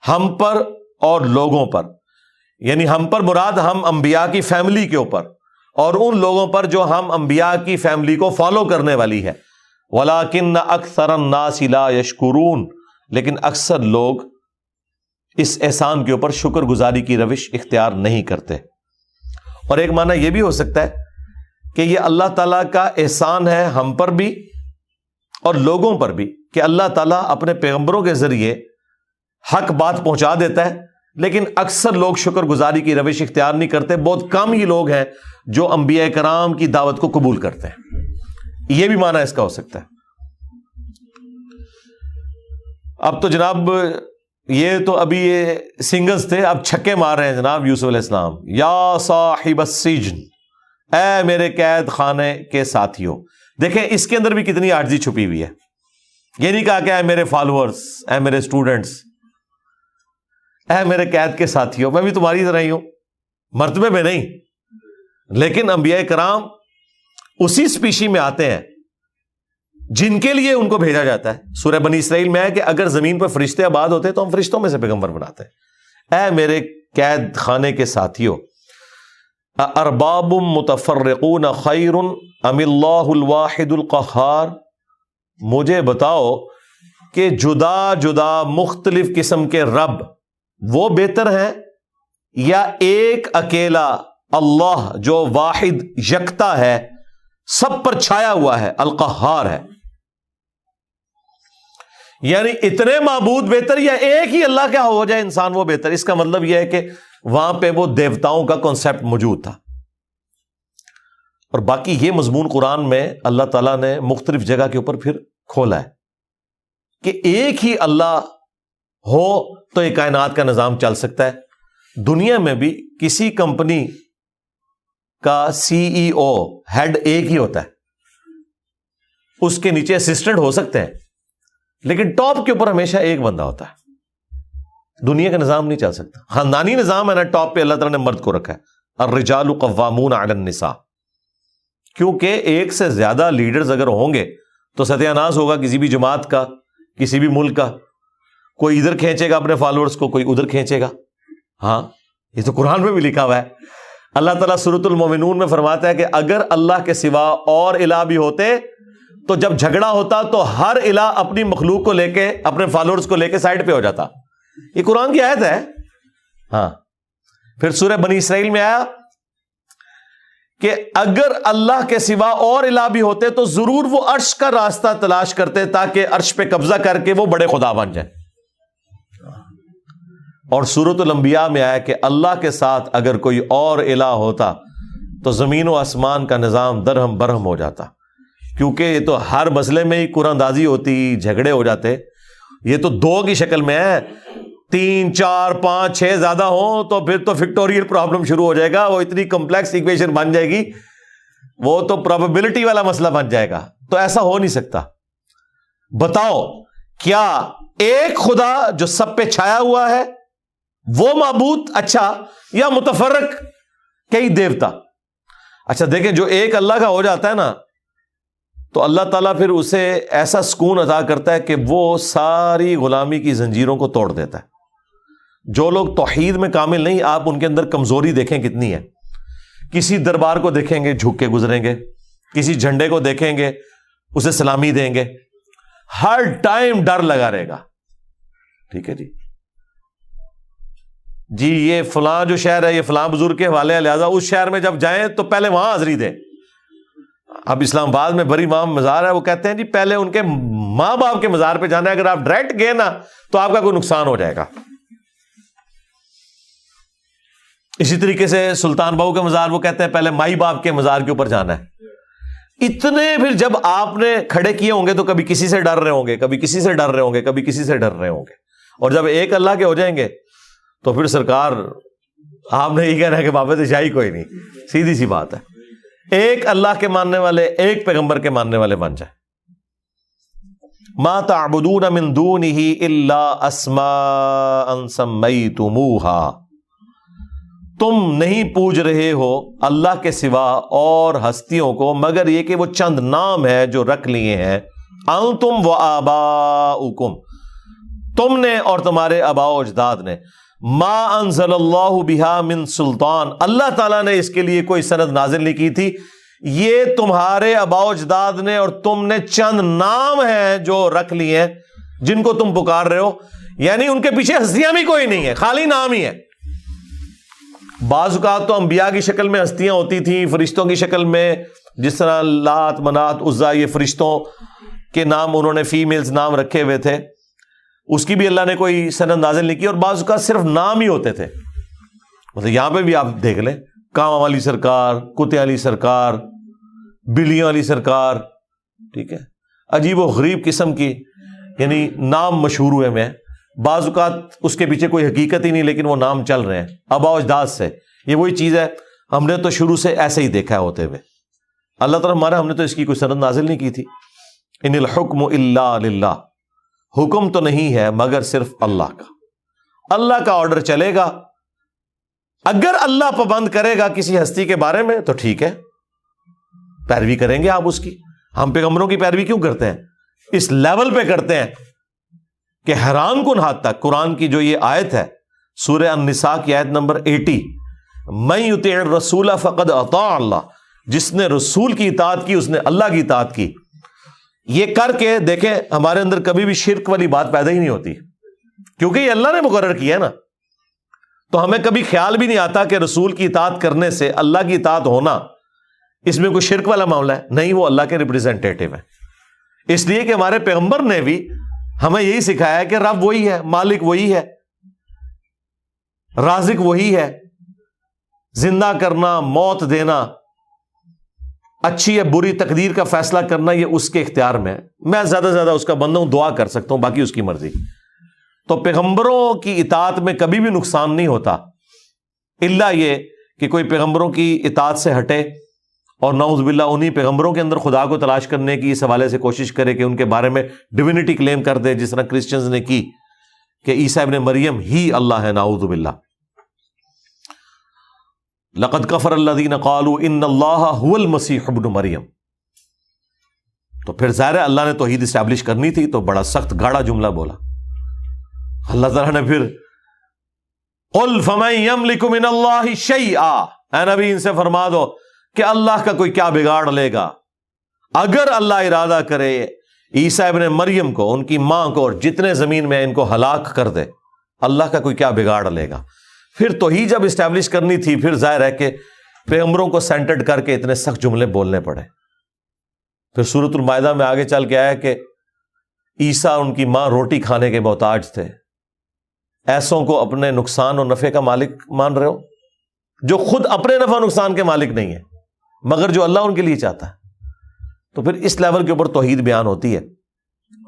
ہم پر اور لوگوں پر۔ یعنی ہم پر مراد ہم انبیاء کی فیملی کے اوپر۔ اور ان لوگوں پر جو ہم انبیاء کی فیملی کو فالو کرنے والی ہے۔ ولاکن اکثر الناس لا یشکرون۔ لیکن اکثر لوگ اس احسان کے اوپر شکر گزاری کی روش اختیار نہیں کرتے۔ اور ایک معنی یہ بھی ہو سکتا ہے کہ یہ اللہ تعالیٰ کا احسان ہے ہم پر بھی اور لوگوں پر بھی کہ اللہ تعالیٰ اپنے پیغمبروں کے ذریعے حق بات پہنچا دیتا ہے، لیکن اکثر لوگ شکر گزاری کی روش اختیار نہیں کرتے۔ بہت کم ہی لوگ ہیں جو انبیاء کرام کی دعوت کو قبول کرتے ہیں۔ یہ بھی معنی اس کا ہو سکتا ہے۔ اب تو جناب یہ تو ابھی یہ سنگلز تھے، اب چھکے مار رہے ہیں جناب یوسف علیہ السلام۔ یا صاحب السجن۔ اے میرے قید خانے کے ساتھیوں، دیکھیں اس کے اندر بھی کتنی آرزی چھپی ہوئی ہے۔ یہ نہیں کہا کہ اے میرے فالوورس اے میرے اسٹوڈنٹس اے میرے قید کے ساتھیوں، میں بھی تمہاری طرح ہی ہوں۔ مرتبے میں نہیں۔ لیکن انبیاء کرام اسی اسپیشی میں آتے ہیں۔ جن کے لیے ان کو بھیجا جاتا ہے۔ سورہ بنی اسرائیل میں ہے کہ اگر زمین پر فرشتے آباد ہوتے تو ہم فرشتوں میں سے پیغمبر بناتے۔ ہیں اے میرے قید خانے کے ساتھیوں ارباب متفرقون خیر ام اللہ الواحد القہار مجھے بتاؤ کہ جدا جدا مختلف قسم کے رب وہ بہتر ہیں یا ایک اکیلا اللہ جو واحد یکتا ہے، سب پر چھایا ہوا ہے، القہار ہے؟ یعنی اتنے معبود بہتر یا ایک ہی اللہ کیا ہو جائے انسان وہ بہتر؟ اس کا مطلب یہ ہے کہ وہاں پہ وہ دیوتاؤں کا کانسیپٹ موجود تھا۔ اور باقی یہ مضمون قرآن میں اللہ تعالیٰ نے مختلف جگہ کے اوپر پھر کھولا ہے کہ ایک ہی اللہ ہو تو یہ کائنات کا نظام چل سکتا ہے۔ دنیا میں بھی کسی کمپنی کا سی ای او ہیڈ ایک ہی ہوتا ہے۔ اس کے نیچے اسسٹنٹ ہو سکتے ہیں۔ لیکن ٹاپ کے اوپر ہمیشہ ایک بندہ ہوتا ہے۔ دنیا کا نظام نہیں چل سکتا۔ خاندانی نظام ہے نا، ٹاپ پہ اللہ تعالیٰ نے مرد کو رکھا ہے۔ اور رجال قوامون النساء۔ کیونکہ ایک سے زیادہ لیڈرز اگر ہوں گے تو ستیہ ناز ہوگا کسی بھی جماعت کا، کسی بھی ملک کا۔ کوئی ادھر کھینچے گا اپنے فالوورس کو، کوئی ادھر کھینچے گا۔ ہاں یہ تو قرآن میں بھی لکھا ہوا ہے۔ اللہ تعالیٰ سورت المومنون میں فرماتا ہے کہ اگر اللہ کے سوا اور الہ بھی ہوتے تو جب جھگڑا ہوتا تو ہر الہ اپنی مخلوق کو لے کے، اپنے فالوورس کو لے کے سائڈ پہ ہو جاتا۔ یہ قرآن کی آیت ہے؟ ہاں۔ پھر سورہ بنی اسرائیل میں آیا کہ اگر اللہ کے سوا اور الہ بھی ہوتے تو ضرور وہ عرش کا راستہ تلاش کرتے تاکہ عرش پہ قبضہ کر کے وہ بڑے خدا بن جائے اور سورت الانبیاء میں آیا کہ اللہ کے ساتھ اگر کوئی اور الہ ہوتا تو زمین و آسمان کا نظام درہم برہم ہو جاتا۔ کیونکہ یہ تو ہر مسئلے میں ہی قرآن دازی ہوتی، جھگڑے ہو جاتے۔ یہ تو دو کی شکل میں ہے۔ تین، چار، پانچ، چھ زیادہ ہوں تو پھر تو فکٹوریل پرابلم شروع ہو جائے گا، وہ اتنی کمپلیکس اکویشن بن جائے گی، وہ تو پرابلٹی والا مسئلہ بن جائے گا۔ تو ایسا ہو نہیں سکتا۔ بتاؤ، کیا ایک خدا جو سب پہ چھایا ہوا ہے، وہ معبود اچھا یا متفرق؟ کئی دیوتا۔ اچھا دیکھیں، جو ایک اللہ کا ہو جاتا ہے نا تو اللہ تعالیٰ پھر اسے ایسا سکون ادا کرتا ہے کہ وہ ساری غلامی کی زنجیروں کو توڑ دیتا ہے۔ جو لوگ توحید میں کامل نہیں، آپ ان کے اندر کمزوری دیکھیں کتنی ہے۔ کسی دربار کو دیکھیں گے جھک کے گزریں گے۔ کسی جھنڈے کو دیکھیں گے، اسے سلامی دیں گے۔ ہر ٹائم ڈر لگا رہے گا۔ ٹھیک ہے جی۔ جی یہ فلاں جو شہر ہے، یہ فلاں بزرگ کے حوالے لہٰذا اس شہر میں جب جائیں تو پہلے وہاں حاضری دیں۔ اب اسلام آباد میں بری امام مزار ہے، وہ کہتے ہیں جی پہلے ان کے ماں باپ کے مزار پہ جانا ہے، اگر آپ ڈائریکٹ گئے نا، تو آپ کا کوئی نقصان ہو جائے گا۔ اسی طریقے سے سلطان بہو کے مزار، وہ کہتے ہیں پہلے مائی باپ کے مزار کے اوپر جانا ہے۔ اتنے پھر جب آپ نے کھڑے کیے ہوں گے تو کبھی کسی سے ڈر رہے ہوں گے، کبھی کسی سے ڈر رہے ہوں گے، کبھی کسی سے ڈر رہے ہوں گے۔ اور جب ایک اللہ کے ہو جائیں گے، تو پھر سرکار، آپ نے یہ کہنا ہے کہ بابے تو شاہی کوئی نہیں، سیدھی سی بات ہے۔ ایک اللہ کے ماننے والے، ایک پیغمبر کے ماننے والے بن جائے۔ ما تعبدون من دونه الا اسماء سميتموها تم نہیں پوج رہے ہو اللہ کے سوا اور ہستیوں کو، مگر یہ کہ وہ چند نام ہے جو رکھ لیے ہیں۔ انتم و آباؤکم۔ تم نے اور تمہارے ابا اجداد نے۔ ما انزل اللہ بہا من سلطان۔ اللہ تعالیٰ نے اس کے لیے کوئی سند نازل نہیں کی تھی۔ یہ تمہارے ابا اجداد نے اور تم نے چند نام ہیں جو رکھ لیے ہیں، جن کو تم پکار رہے ہو۔ یعنی ان کے پیچھے ہستیاں بھی کوئی نہیں ہے، خالی نام ہی ہے۔ بعض اوقات تو انبیاء کی شکل میں ہستیاں ہوتی تھیں، فرشتوں کی شکل میں، جس طرح لات، منات، عزا، یہ فرشتوں کے نام انہوں نے فیمیلز نام رکھے ہوئے تھے۔ اس کی بھی اللہ نے کوئی سند نازل نہیں کی اور بعض اوقات صرف نام ہی ہوتے تھے۔ مطلب یہاں پہ بھی آپ دیکھ لیں، کام والی سرکار، کتے والی سرکار بلیوں والی سرکار، ٹھیک ہے، عجیب و غریب قسم کی یعنی نام مشہور ہوئے میں بعض اوقات اس کے پیچھے کوئی حقیقت ہی نہیں، لیکن وہ نام چل رہے ہیں۔ ابا اجداد سے۔ یہ وہی چیز ہے، ہم نے تو شروع سے ایسے ہی دیکھا ہے ہوتے ہوئے۔ اللہ تعالیٰ ہمارا، ہم نے تو اس کی کوئی سند نازل نہیں کی تھی۔ ان الحکم اللہ حکم تو نہیں ہے مگر صرف اللہ کا۔ اللہ کا آرڈر چلے گا۔ اگر اللہ پابند کرے گا کسی ہستی کے بارے میں تو ٹھیک ہے۔ پیروی کریں گے آپ اس کی۔ ہم پیغمبروں کی پیروی کیوں کرتے ہیں؟ اس لیول پہ کرتے ہیں کہ حیران کن حد تک۔ قرآن کی جو یہ آیت ہے، سورہ النساء کی آیت نمبر ایٹی۔ میں رسول فقد اطاع اللہ۔ جس نے رسول کی اطاعت کی، اس نے اللہ کی اطاعت کی۔ یہ کر کے دیکھیں ہمارے اندر کبھی بھی شرک والی بات پیدا ہی نہیں ہوتی۔ کیونکہ یہ اللہ نے مقرر کیا ہے نا۔ تو ہمیں کبھی خیال بھی نہیں آتا کہ رسول کی اطاعت کرنے سے اللہ کی اطاعت ہونا اس میں کوئی شرک والا معاملہ ہے۔ نہیں، وہ اللہ کے ریپرزینٹیو ہے اس لیے کہ ہمارے پیغمبر نے بھی ہمیں یہی سکھایا کہ رب وہی ہے، مالک وہی ہے، رازق وہی ہے۔ زندہ کرنا، موت دینا اچھی یا بری تقدیر کا فیصلہ کرنا یہ اس کے اختیار میں میں زیادہ سے زیادہ اس کا بندہ ہوں، دعا کر سکتا ہوں، باقی اس کی مرضی۔ تو پیغمبروں کی اطاعت میں کبھی بھی نقصان نہیں ہوتا۔ اللہ یہ کہ کوئی پیغمبروں کی اطاعت سے ہٹے اور نعوذ باللہ انہیں پیغمبروں کے اندر خدا کو تلاش کرنے کی اس حوالے سے کوشش کرے کہ ان کے بارے میں ڈیوینٹی کلیم کر دے، جس طرح کرسچنز نے کی کہ عیسیٰ ابن مریم ہی اللہ ہے، نعوذ باللہ۔ لقد کفر اللہ دین قالو ان اللہ المسیح ابن مریم تو پھر ظاہر اللہ نے توحید اسٹیبلش کرنی تھی تو بڑا سخت گاڑا جملہ بولا. اللہ تعالیٰ نے پھر قل فمن یملک من اللہ شیئا اے نبی، ان سے فرما دو کہ اللہ کا کوئی کیا بگاڑ لے گا؟ اگر اللہ ارادہ کرے عیسیٰ ابن مریم کو، ان کی ماں کو اور جتنے زمین میں ان کو ہلاک کر دے، اللہ کا کوئی کیا بگاڑ لے گا؟ پھر تو ہی جب اسٹیبلش کرنی تھی، پھر ظاہر ہے کہ پیغمبروں کو سینٹرڈ کر کے اتنے سخت جملے بولنے پڑے۔ پھر سورت المائدہ میں آگے چل کے آیا کہ عیسیٰ ان کی ماں روٹی کھانے کے محتاج تھے۔ ایسوں کو اپنے نقصان اور نفے کا مالک مان رہے ہو؟ جو خود اپنے نفع نقصان کے مالک نہیں ہے، مگر جو اللہ ان کے لیے چاہتا ہے۔ تو پھر اس لیول کے اوپر توحید بیان ہوتی ہے۔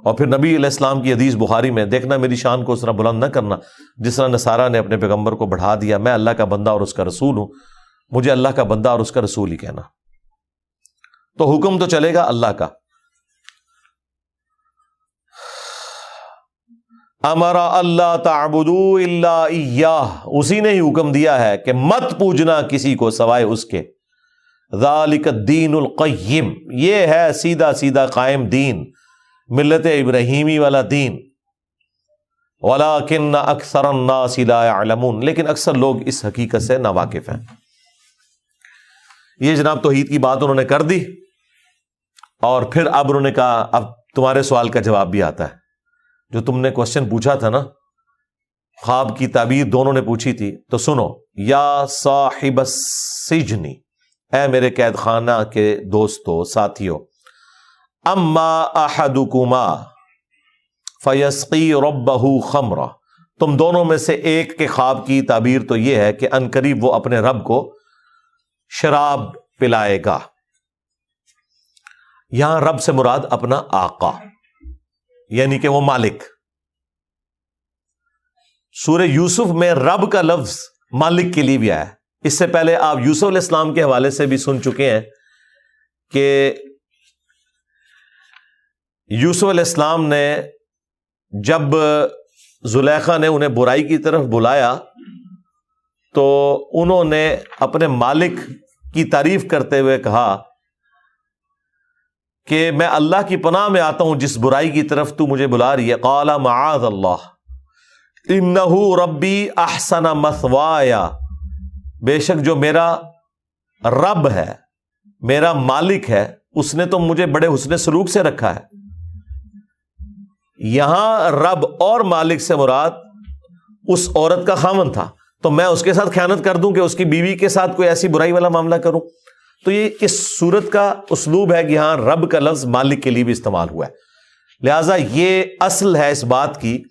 اور پھر نبی علیہ السلام کی حدیث بخاری میں، دیکھنا میری شان کو اس طرح بلند نہ کرنا، جس طرح نصارہ نے اپنے پیغمبر کو بڑھا دیا، میں اللہ کا بندہ اور اس کا رسول ہوں، مجھے اللہ کا بندہ اور اس کا رسول ہی کہنا۔ تو حکم تو چلے گا اللہ کا۔ امرا اللہ تعبدو اللہ اسی نے ہی حکم دیا ہے کہ مت پوجنا کسی کو سوائے اس کے۔ ذالک الدین القیم، یہ ہے سیدھا سیدھا قائم دین۔ ملت ابراہیمی والا دین۔ ولاکن اکثر الناس لا لیکن اکثر لوگ اس حقیقت سے ناواقف ہیں۔ یہ جناب توحید کی بات انہوں نے کر دی۔ اور پھر اب انہوں نے کہا، اب تمہارے سوال کا جواب بھی آتا ہے۔ جو تم نے کوشچن پوچھا تھا نا، خواب کی تعبیر دونوں نے پوچھی تھی۔ تو سنو، یا صاحب سجنی اے میرے قید خانہ کے دوستو، ساتھیو اما احدکما فیسقی ربہ خمرہ تم دونوں میں سے ایک کے خواب کی تعبیر تو یہ ہے کہ ان قریب وہ اپنے رب کو شراب پلائے گا۔ یہاں رب سے مراد اپنا آقا یعنی کہ وہ مالک۔ سورہ یوسف میں رب کا لفظ مالک کے لیے بھی آیا۔ اس سے پہلے آپ یوسف علیہ السلام کے حوالے سے بھی سن چکے ہیں کہ یوسف علیہ السلام نے جب زلیخا نے انہیں برائی کی طرف بلایا، تو انہوں نے اپنے مالک کی تعریف کرتے ہوئے کہا کہ میں اللہ کی پناہ میں آتا ہوں، جس برائی کی طرف تو مجھے بلا رہی ہے۔ قال معاذ اللہ۔ انہو ربی احسن مسوایا بے شک جو میرا رب ہے، میرا مالک ہے، اس نے تو مجھے بڑے حسن سلوک سے رکھا ہے۔ یہاں رب اور مالک سے مراد اس عورت کا خامن تھا۔ تو میں اس کے ساتھ خیانت کر دوں کہ اس کی بیوی کے ساتھ کوئی ایسی برائی والا معاملہ کروں؟ تو یہ اس صورت کا اسلوب ہے کہ یہاں رب کا لفظ مالک کے لیے بھی استعمال ہوا ہے۔ لہذا یہ اصل ہے اس بات کی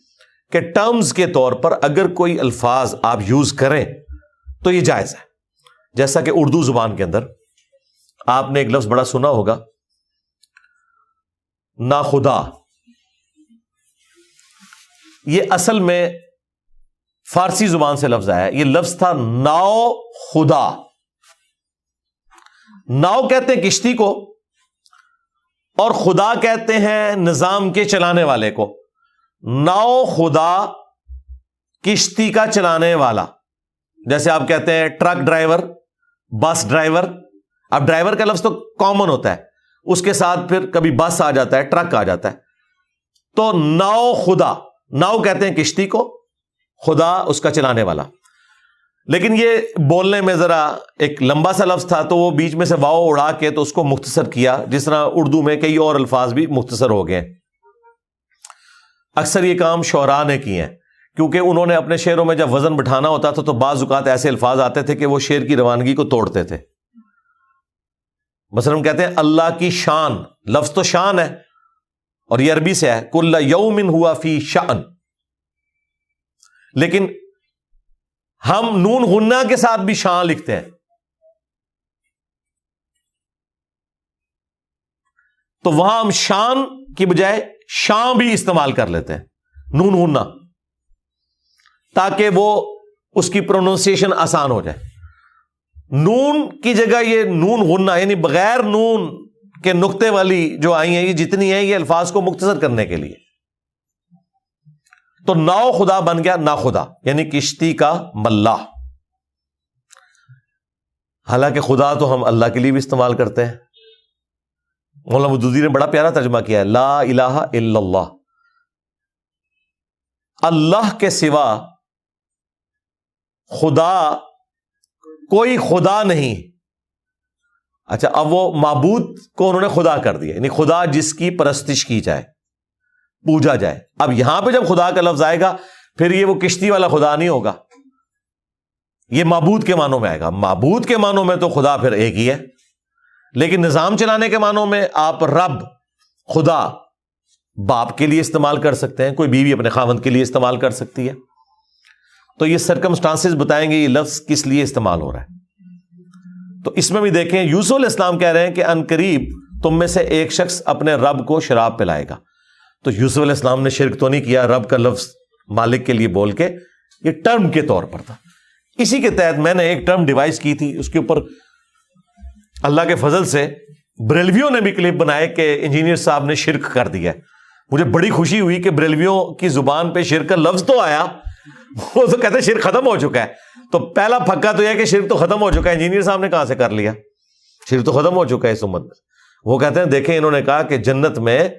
کہ ٹرمز کے طور پر اگر کوئی الفاظ آپ یوز کریں تو یہ جائز ہے۔ جیسا کہ اردو زبان کے اندر آپ نے ایک لفظ بڑا سنا ہوگا نا خدا یہ اصل میں فارسی زبان سے لفظ آیا یہ لفظ تھا ناؤ خدا۔ ناؤ کہتے ہیں کشتی کو اور خدا کہتے ہیں نظام کے چلانے والے کو۔ ناؤ خدا کشتی کا چلانے والا۔ جیسے آپ کہتے ہیں ٹرک ڈرائیور، بس ڈرائیور۔ اب ڈرائیور کا لفظ تو کامن ہوتا ہے۔ اس کے ساتھ پھر کبھی بس آ جاتا ہے، ٹرک آ جاتا ہے۔ تو ناؤ خدا۔ ناؤ کہتے ہیں کشتی کو خدا اس کا چلانے والا۔ لیکن یہ بولنے میں ذرا ایک لمبا سا لفظ تھا تو وہ بیچ میں سے واؤ اڑا کے تو اس کو مختصر کیا، جس طرح اردو میں کئی اور الفاظ بھی مختصر ہو گئے۔ اکثر یہ کام شعراء نے کیے ہیں، کیونکہ انہوں نے اپنے شعروں میں جب وزن بٹھانا ہوتا تھا تو بعض اوقات ایسے الفاظ آتے تھے کہ وہ شعر کی روانگی کو توڑتے تھے۔ مثلاً کہتے ہیں اللہ کی شان، لفظ تو شان ہے۔ اور یہ عربی سے ہے، کل یومن ہوا فی شان لیکن ہم نون غنہ کے ساتھ بھی شان لکھتے ہیں۔ تو وہاں ہم شان کی بجائے شاں بھی استعمال کر لیتے ہیں، نون غنہ۔ تاکہ وہ اس کی پروننسیشن آسان ہو جائے۔ نون کی جگہ یہ نون غنہ یعنی بغیر نون کے نقطے والی جو آئی ہیں، یہ جتنی ہیں، یہ الفاظ کو مختصر کرنے کے لیے۔ تو ناؤ خدا بن گیا، نا خدا یعنی کشتی کا ملا۔ حالانکہ خدا تو ہم اللہ کے لیے بھی استعمال کرتے ہیں۔ مولانا مدودی نے بڑا پیارا ترجمہ کیا ہے، لا الہ الا اللہ۔ اللہ کے سوا خدا، کوئی خدا نہیں۔ اچھا اب وہ معبود کو انہوں نے خدا کر دیا یعنی خدا جس کی پرستش کی جائے، پوجا جائے۔ اب یہاں پہ جب خدا کا لفظ آئے گا، پھر یہ وہ کشتی والا خدا نہیں ہوگا۔ یہ معبود کے معنوں میں آئے گا۔ معبود کے معنوں میں تو خدا پھر ایک ہی ہے، لیکن نظام چلانے کے معنوں میں آپ رب، خدا باپ کے لیے استعمال کر سکتے ہیں، کوئی بیوی اپنے خامند کے لیے استعمال کر سکتی ہے۔ تو یہ سرکمسٹانس بتائیں گے یہ لفظ کس لیے استعمال ہو رہا ہے۔ تو اس میں بھی دیکھیں، یوسف علیہ السلام کہہ رہے ہیں کہ ان قریب تم میں سے ایک شخص اپنے رب کو شراب پلائے گا۔ تو یوسف علیہ السلام نے شرک تو نہیں کیا، رب کا لفظ مالک کے لیے بول کے یہ ٹرم کے طور پر تھا۔ اسی کے تحت میں نے ایک ٹرم ڈیوائس کی تھی، اس کے اوپر اللہ کے فضل سے بریلویوں نے بھی کلپ بنائے کہ انجینئر صاحب نے شرک کر دیا مجھے بڑی خوشی ہوئی کہ بریلویوں کی زبان پہ شرک کا لفظ تو آیا۔ وہ تو کہتے شرک ختم ہو چکا ہے۔ تو پہلا پھکا تو یہ کہ شرک تو ختم ہو چکا ہے۔ انجینئر صاحب نے کہاں سے کر لیا؟ شرک تو ختم ہو چکا ہے اس امت میں۔ وہ کہتے ہیں، دیکھیں انہوں نے کہا کہ جنت میں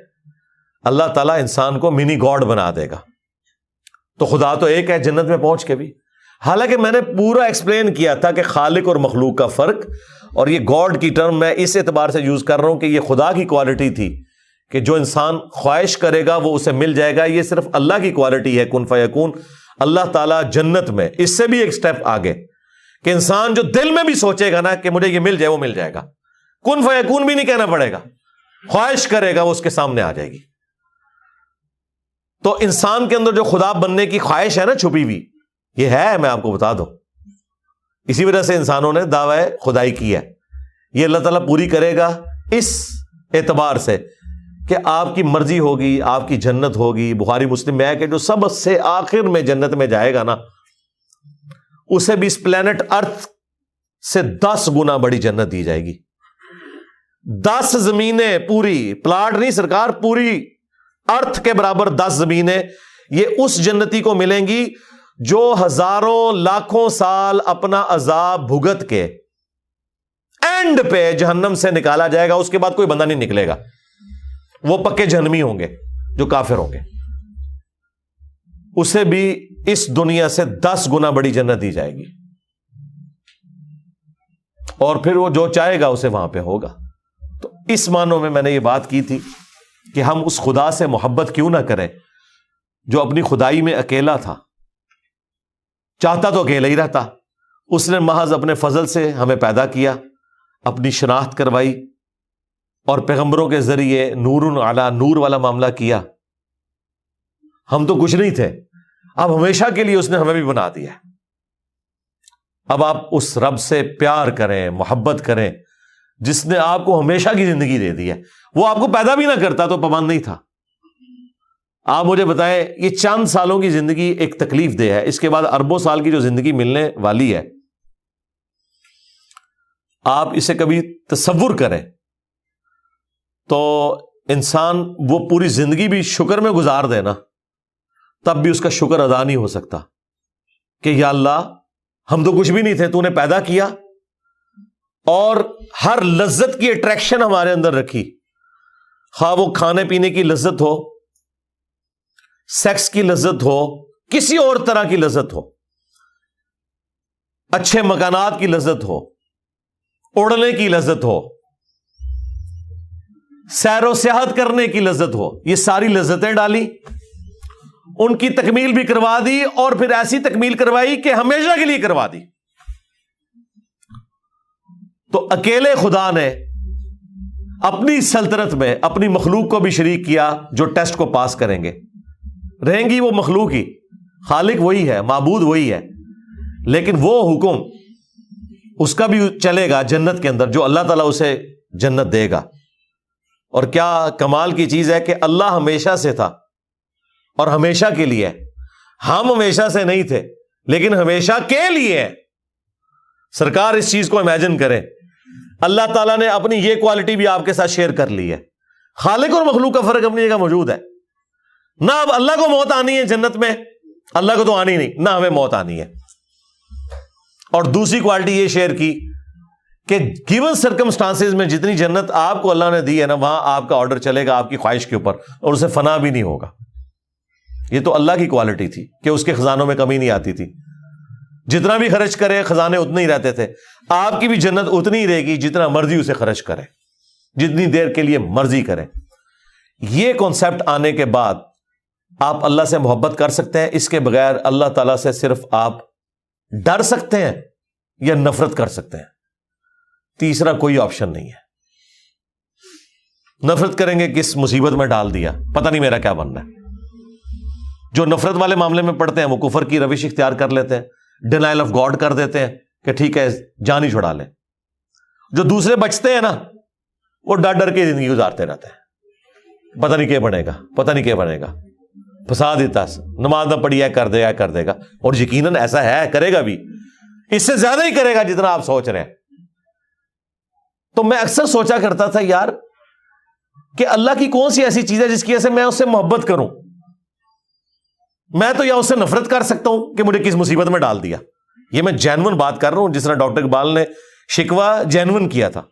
اللہ تعالیٰ انسان کو منی گاڈ بنا دے گا۔ تو خدا تو ایک ہے جنت میں پہنچ کے بھی۔ حالانکہ میں نے پورا ایکسپلین کیا تھا کہ خالق اور مخلوق کا فرق، اور یہ گاڈ کی ٹرم میں اس اعتبار سے یوز کر رہا ہوں کہ یہ خدا کی کوالٹی تھی کہ جو انسان خواہش کرے گا وہ اسے مل جائے گا۔ یہ صرف اللہ کی کوالٹی ہے۔ کن فیکون اللہ تعالیٰ جنت میں اس سے بھی ایک اسٹیپ آگے کہ انسان جو دل میں بھی سوچے گا نا کہ مجھے یہ مل جائے وہ مل جائے گا۔ کن فیکون بھی نہیں کہنا پڑے گا۔ خواہش کرے گا وہ اس کے سامنے آ جائے گی۔ تو انسان کے اندر جو خدا بننے کی خواہش ہے نا چھپی ہوئی، یہ ہے، میں آپ کو بتا دوں۔ اسی وجہ سے انسانوں نے دعوی خدائی کی ہے۔ یہ اللہ تعالیٰ پوری کرے گا اس اعتبار سے۔ کہ آپ کی مرضی ہوگی، آپ کی جنت ہوگی، بخاری مسلم میں کہ جو سب سے آخر میں جنت میں جائے گا نا، اسے بھی اس پلانٹ ارتھ سے دس گنا بڑی جنت دی جائے گی۔ دس زمینیں پوری، پلاٹ نہیں سرکار، پوری ارتھ کے برابر دس زمینیں، یہ اس جنتی کو ملیں گی جو ہزاروں، لاکھوں سال اپنا عذاب بھگت کے اینڈ پہ جہنم سے نکالا جائے گا، اس کے بعد کوئی بندہ نہیں نکلے گا۔ وہ پکے جہنمی ہوں گے جو کافر ہوں گے۔ اسے بھی اس دنیا سے دس گنا بڑی جنت دی جائے گی۔ اور پھر وہ جو چاہے گا اسے وہاں پہ ہوگا۔ تو اس معنوں میں میں نے یہ بات کی تھی کہ ہم اس خدا سے محبت کیوں نہ کریں جو اپنی خدائی میں اکیلا تھا۔ چاہتا تو اکیلا ہی رہتا۔ اس نے محض اپنے فضل سے ہمیں پیدا کیا، اپنی شناخت کروائی اور پیغمبروں کے ذریعے نور اعلی نور والا معاملہ کیا۔ ہم تو کچھ نہیں تھے۔ اب ہمیشہ کے لیے اس نے ہمیں بھی بنا دیا۔ اب آپ اس رب سے پیار کریں، محبت کریں، جس نے آپ کو ہمیشہ کی زندگی دے دی ہے۔ وہ آپ کو پیدا بھی نہ کرتا تو پابند نہیں تھا۔ آپ مجھے بتائیں، یہ چند سالوں کی زندگی ایک تکلیف دہ ہے۔ اس کے بعد اربوں سال کی جو زندگی ملنے والی ہے، آپ اسے کبھی تصور کریں۔ تو انسان وہ پوری زندگی بھی شکر میں گزار دے نا، تب بھی اس کا شکر ادا نہیں ہو سکتا کہ یا اللہ، ہم تو کچھ بھی نہیں تھے، تو نے پیدا کیا اور ہر لذت کی اٹریکشن ہمارے اندر رکھی۔ خواہ وہ کھانے پینے کی لذت ہو سیکس کی لذت ہو، کسی اور طرح کی لذت ہو، اچھے مکانات کی لذت ہو، اڑنے کی لذت ہو۔ سیر و سیاحت کرنے کی لذت ہو۔ یہ ساری لذتیں ڈالی۔ ان کی تکمیل بھی کروا دی اور پھر ایسی تکمیل کروائی کہ ہمیشہ کے لیے کروا دی۔ تو اکیلے خدا نے اپنی سلطنت میں اپنی مخلوق کو بھی شریک کیا جو ٹیسٹ کو پاس کریں گے۔ رہیں گی وہ مخلوق ہی۔ خالق وہی ہے، معبود وہی ہے۔ لیکن وہ حکم اس کا بھی چلے گا جنت کے اندر جو اللہ تعالیٰ اسے جنت دے گا۔ اور کیا کمال کی چیز ہے کہ اللہ ہمیشہ سے تھا اور ہمیشہ کے لیے۔ ہم ہمیشہ سے نہیں تھے، لیکن ہمیشہ کے لیے۔ سرکار اس چیز کو امیجن کرے۔ اللہ تعالیٰ نے اپنی یہ کوالٹی بھی آپ کے ساتھ شیئر کر لی ہے۔ خالق اور مخلوق کا فرق اپنی جگہ موجود ہے۔ نہ اب اللہ کو موت آنی ہے جنت میں، اللہ کو تو آنی نہیں، نہ ہمیں موت آنی ہے۔ اور دوسری کوالٹی یہ شیئر کی کہ گیون سرکمسٹانس میں جتنی جنت آپ کو اللہ نے دی ہے نا، وہاں آپ کا آرڈر چلے گا آپ کی خواہش کے اوپر، اور اسے فنا بھی نہیں ہوگا۔ یہ تو اللہ کی کوالٹی تھی کہ اس کے خزانوں میں کمی نہیں آتی تھی۔ جتنا بھی خرچ کرے، خزانے اتنے ہی رہتے تھے۔ آپ کی بھی جنت اتنی ہی رہے گی جتنا مرضی اسے خرچ کرے۔ جتنی دیر کے لیے مرضی کرے۔ یہ کانسیپٹ آنے کے بعد آپ اللہ سے محبت کر سکتے ہیں۔ اس کے بغیر اللہ تعالی سے صرف آپ ڈر سکتے ہیں یا نفرت کر سکتے ہیں۔ تیسرا کوئی آپشن نہیں ہے۔ نفرت کریں گے کس مصیبت میں ڈال دیا، پتہ نہیں میرا کیا بننا ہے۔ جو نفرت والے معاملے میں پڑھتے ہیں، وہ کفر کی روش اختیار کر لیتے ہیں ڈینائل آف گاڈ کر دیتے ہیں کہ ٹھیک ہے، جان ہی چھڑا لیں۔ جو دوسرے بچتے ہیں نا، وہ ڈر ڈر کے زندگی گزارتے رہتے ہیں۔ پتہ نہیں کیا بنے گا، پتہ نہیں کیا بنے گا۔ پھنسا دیتا نماز نہ پڑھی ہے کر دے گا کر دے گا۔ اور یقیناً ایسا ہے، کرے گا بھی۔ اس سے زیادہ ہی کرے گا جتنا آپ سوچ رہے ہیں۔ تو میں اکثر سوچا کرتا تھا یار کہ اللہ کی کون سی ایسی چیز ہے جس کی وجہ سے میں اس سے محبت کروں؟ میں تو یا اس سے نفرت کر سکتا ہوں کہ مجھے کس مصیبت میں ڈال دیا۔ یہ میں جینون بات کر رہا ہوں، جس طرح ڈاکٹر اقبال نے شکوا جینون کیا تھا۔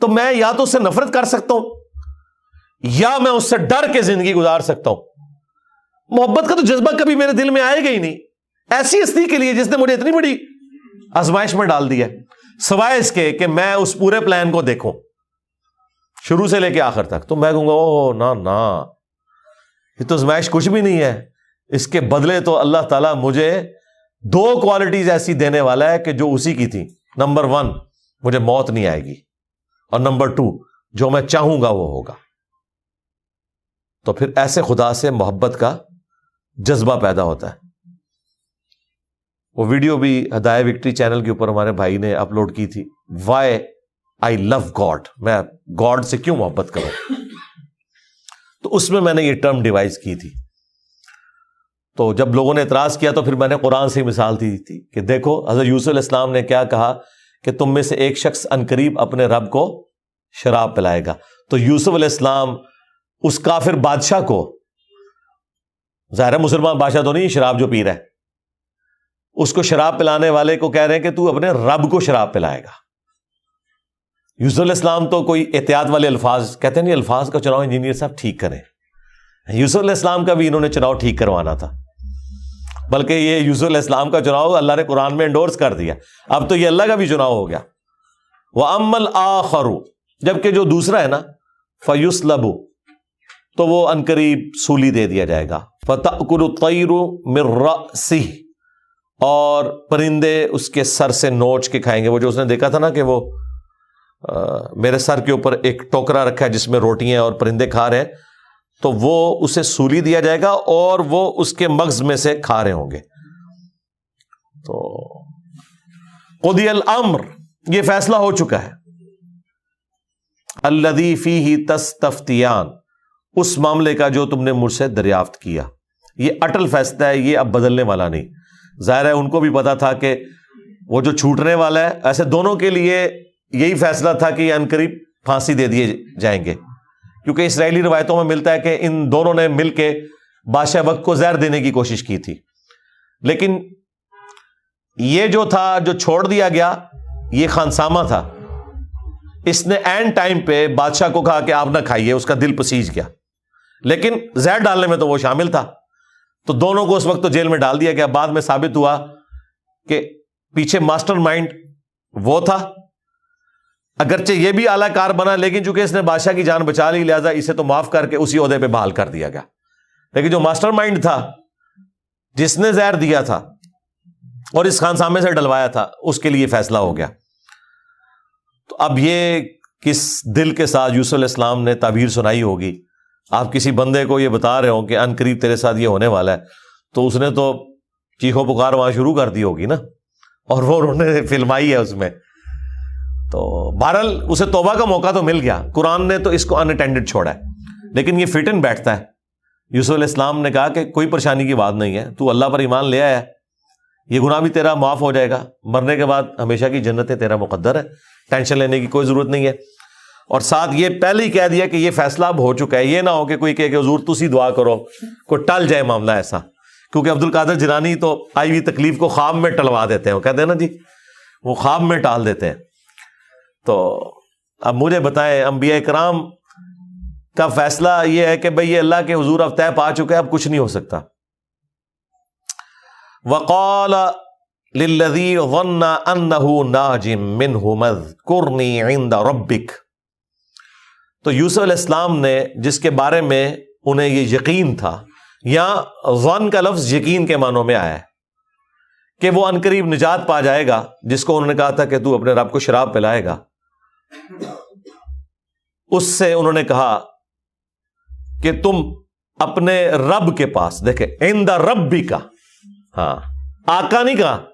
تو میں یا تو اس سے نفرت کر سکتا ہوں، یا میں اس سے ڈر کے زندگی گزار سکتا ہوں۔ محبت کا تو جذبہ کبھی میرے دل میں آئے گا ہی نہیں۔ ایسی ہستی کے لیے جس نے مجھے اتنی بڑی آزمائش میں ڈال دیا سوائے اس کے کہ میں اس پورے پلان کو دیکھوں۔ شروع سے لے کے آخر تک تو میں کہوں گا او نہ نہ یہ تو آزمائش کچھ بھی نہیں ہے۔ اس کے بدلے تو اللہ تعالیٰ مجھے دو کوالٹیز ایسی دینے والا ہے کہ جو اسی کی تھی نمبر ون مجھے موت نہیں آئے گی۔ اور نمبر ٹو جو میں چاہوں گا وہ ہوگا۔ تو پھر ایسے خدا سے محبت کا جذبہ پیدا ہوتا ہے۔ وہ ویڈیو بھی ہدایہ وکٹری چینل کے اوپر ہمارے بھائی نے اپلوڈ کی تھی۔ وائی آئی لو گاڈ میں گاڈ سے کیوں محبت کروں؟ تو اس میں میں نے یہ ٹرم ڈیوائز کی تھی۔ تو جب لوگوں نے اعتراض کیا تو پھر میں نے قرآن سے مثال دی تھی کہ دیکھو، حضرت یوسف علیہ السلام نے کیا کہا کہ تم میں سے ایک شخص انقریب اپنے رب کو شراب پلائے گا۔ تو یوسف علیہ السلام اس کافر بادشاہ کو، ظاہر مسلمان بادشاہ تو نہیں، شراب جو پی رہا ہے۔ اس کو شراب پلانے والے کو کہہ رہے ہیں کہ تو اپنے رب کو شراب پلائے گا۔ یوسف علیہ السلام تو کوئی احتیاط والے الفاظ کہتے ہیں نہیں، الفاظ کا چناؤ انجینئر صاحب ٹھیک کریں۔ یوسف علیہ السلام کا بھی انہوں نے چناؤ ٹھیک کروانا تھا۔ بلکہ یہ یوسف علیہ السلام کا چناؤ اللہ نے قرآن میں انڈورس کر دیا۔ اب تو یہ اللہ کا بھی چناؤ ہو گیا۔ وہ امل آخرو جبکہ جو دوسرا ہے نا فیوس لبو تو وہ انقریب سولی دے دیا جائے گا۔ مر سی اور پرندے اس کے سر سے نوچ کے کھائیں گے۔ وہ جو اس نے دیکھا تھا نا کہ وہ میرے سر کے اوپر ایک ٹوکرا رکھا ہے جس میں روٹیاں اور پرندے کھا رہے ہیں، تو وہ اسے سولی دیا جائے گا اور وہ اس کے مغز میں سے کھا رہے ہوں گے۔ تو قدی الامر یہ فیصلہ ہو چکا ہے۔ الدیفی ہی تفتیان اس معاملے کا جو تم نے مجھ سے دریافت کیا۔ یہ اٹل فیصلہ ہے، یہ اب بدلنے والا نہیں۔ ظاہر ہے ان کو بھی پتا تھا کہ وہ جو چھوٹنے والا ہے، ایسے دونوں کے لیے یہی فیصلہ تھا کہ یہ انقریب پھانسی دے دیے جائیں گے۔ کیونکہ اسرائیلی روایتوں میں ملتا ہے کہ ان دونوں نے مل کے بادشاہ وقت کو زہر دینے کی کوشش کی تھی۔ لیکن یہ جو تھا، جو چھوڑ دیا گیا، یہ خانسامہ تھا۔ اس نے این ٹائم پہ بادشاہ کو کہا کہ آپ نہ کھائیے، اس کا دل پسیج گیا۔ لیکن زہر ڈالنے میں تو وہ شامل تھا۔ تو دونوں کو اس وقت تو جیل میں ڈال دیا گیا۔ بعد میں ثابت ہوا کہ پیچھے ماسٹر مائنڈ وہ تھا۔ اگرچہ یہ بھی اعلی کار بنا، لیکن چونکہ اس نے بادشاہ کی جان بچا لی، لہٰذا اسے تو معاف کر کے اسی عہدے پہ بحال کر دیا گیا۔ لیکن جو ماسٹر مائنڈ تھا، جس نے زہر دیا تھا اور اس خان سامنے سے ڈلوایا تھا، اس کے لیے فیصلہ ہو گیا۔ تو اب یہ کس دل کے ساتھ یوسف علیہ السلام نے تعبیر سنائی ہوگی؟ آپ کسی بندے کو یہ بتا رہے ہو کہ ان قریب تیرے ساتھ یہ ہونے والا ہے، تو اس نے تو چیخو پکار وہاں شروع کر دی ہوگی نا، اور وہ انہوں نے فلمائی ہے اس میں۔ تو بہرحال اسے توبہ کا موقع تو مل گیا۔ قرآن نے تو اس کو انٹینڈیڈ چھوڑا ہے، لیکن یہ فٹ ان بیٹھتا ہے۔ یوسف علیہ السلام نے کہا کہ کوئی پریشانی کی بات نہیں ہے، تو اللہ پر ایمان لے آیا۔ یہ گناہ بھی تیرا معاف ہو جائے گا۔ مرنے کے بعد ہمیشہ کی جنت ہے تیرا مقدر ہے، ٹینشن لینے کی کوئی ضرورت نہیں ہے۔ اور ساتھ یہ پہلے ہی کہہ دیا کہ یہ فیصلہ اب ہو چکا ہے، یہ نہ ہو کہ کوئی کہ حضور تسی دعا کرو کوئی ٹل جائے معاملہ ایسا۔ کیونکہ عبد القادر جنانی تو آئی ہوئی تکلیف کو خواب میں ٹلوا دیتے ہیں، وہ کہتے ہیں نا جی وہ خواب میں ٹال دیتے ہیں۔ تو اب مجھے بتائیں، انبیاء کرام کا فیصلہ یہ ہے کہ بھائی یہ اللہ کے حضور اب طے پا چکے اب کچھ نہیں ہو سکتا۔ وقال للذی ظن انه ناج منه مذکرنی عند ربک۔ تو یوسف علیہ السلام نے جس کے بارے میں انہیں یہ یقین تھا یا ظن کا لفظ یقین کے معنوں میں آیا ہے کہ وہ انقریب نجات پا جائے گا، جس کو انہوں نے کہا تھا کہ تو اپنے رب کو شراب پلائے گا۔ اس سے انہوں نے کہا کہ تم اپنے رب کے پاس دیکھے ان دا رب بھی کا۔ ہاں آکا نہیں کہا،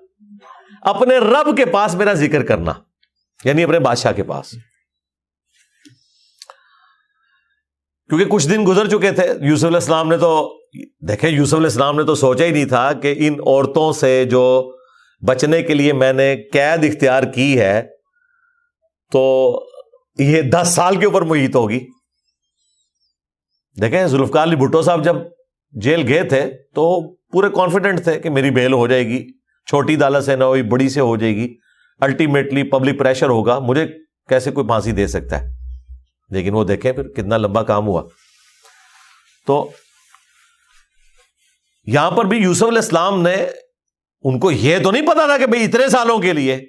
اپنے رب کے پاس میرا ذکر کرنا یعنی اپنے بادشاہ کے پاس۔ کیونکہ کچھ دن گزر چکے تھے، یوسف علیہ السلام نے تو، دیکھیں، یوسف علیہ السلام نے تو سوچا ہی نہیں تھا کہ ان عورتوں سے جو بچنے کے لیے میں نے قید اختیار کی ہے، تو یہ دس سال کے اوپر محیط ہوگی۔ دیکھیں، ذوالفقار علی بھٹو صاحب جب جیل گئے تھے تو پورے کانفیڈنٹ تھے کہ میری بیل ہو جائے گی، چھوٹی دالت سے نہ ہوئی، بڑی سے ہو جائے گی الٹیمیٹلی پبلک پریشر ہوگا، مجھے کیسے کوئی پھانسی دے سکتا ہے؟ لیکن وہ دیکھیں پھر کتنا لمبا کام ہوا۔ تو یہاں پر بھی یوسف علیہ السلام نے ان کو یہ تو نہیں پتا تھا کہ بھائی اتنے سالوں کے لیے،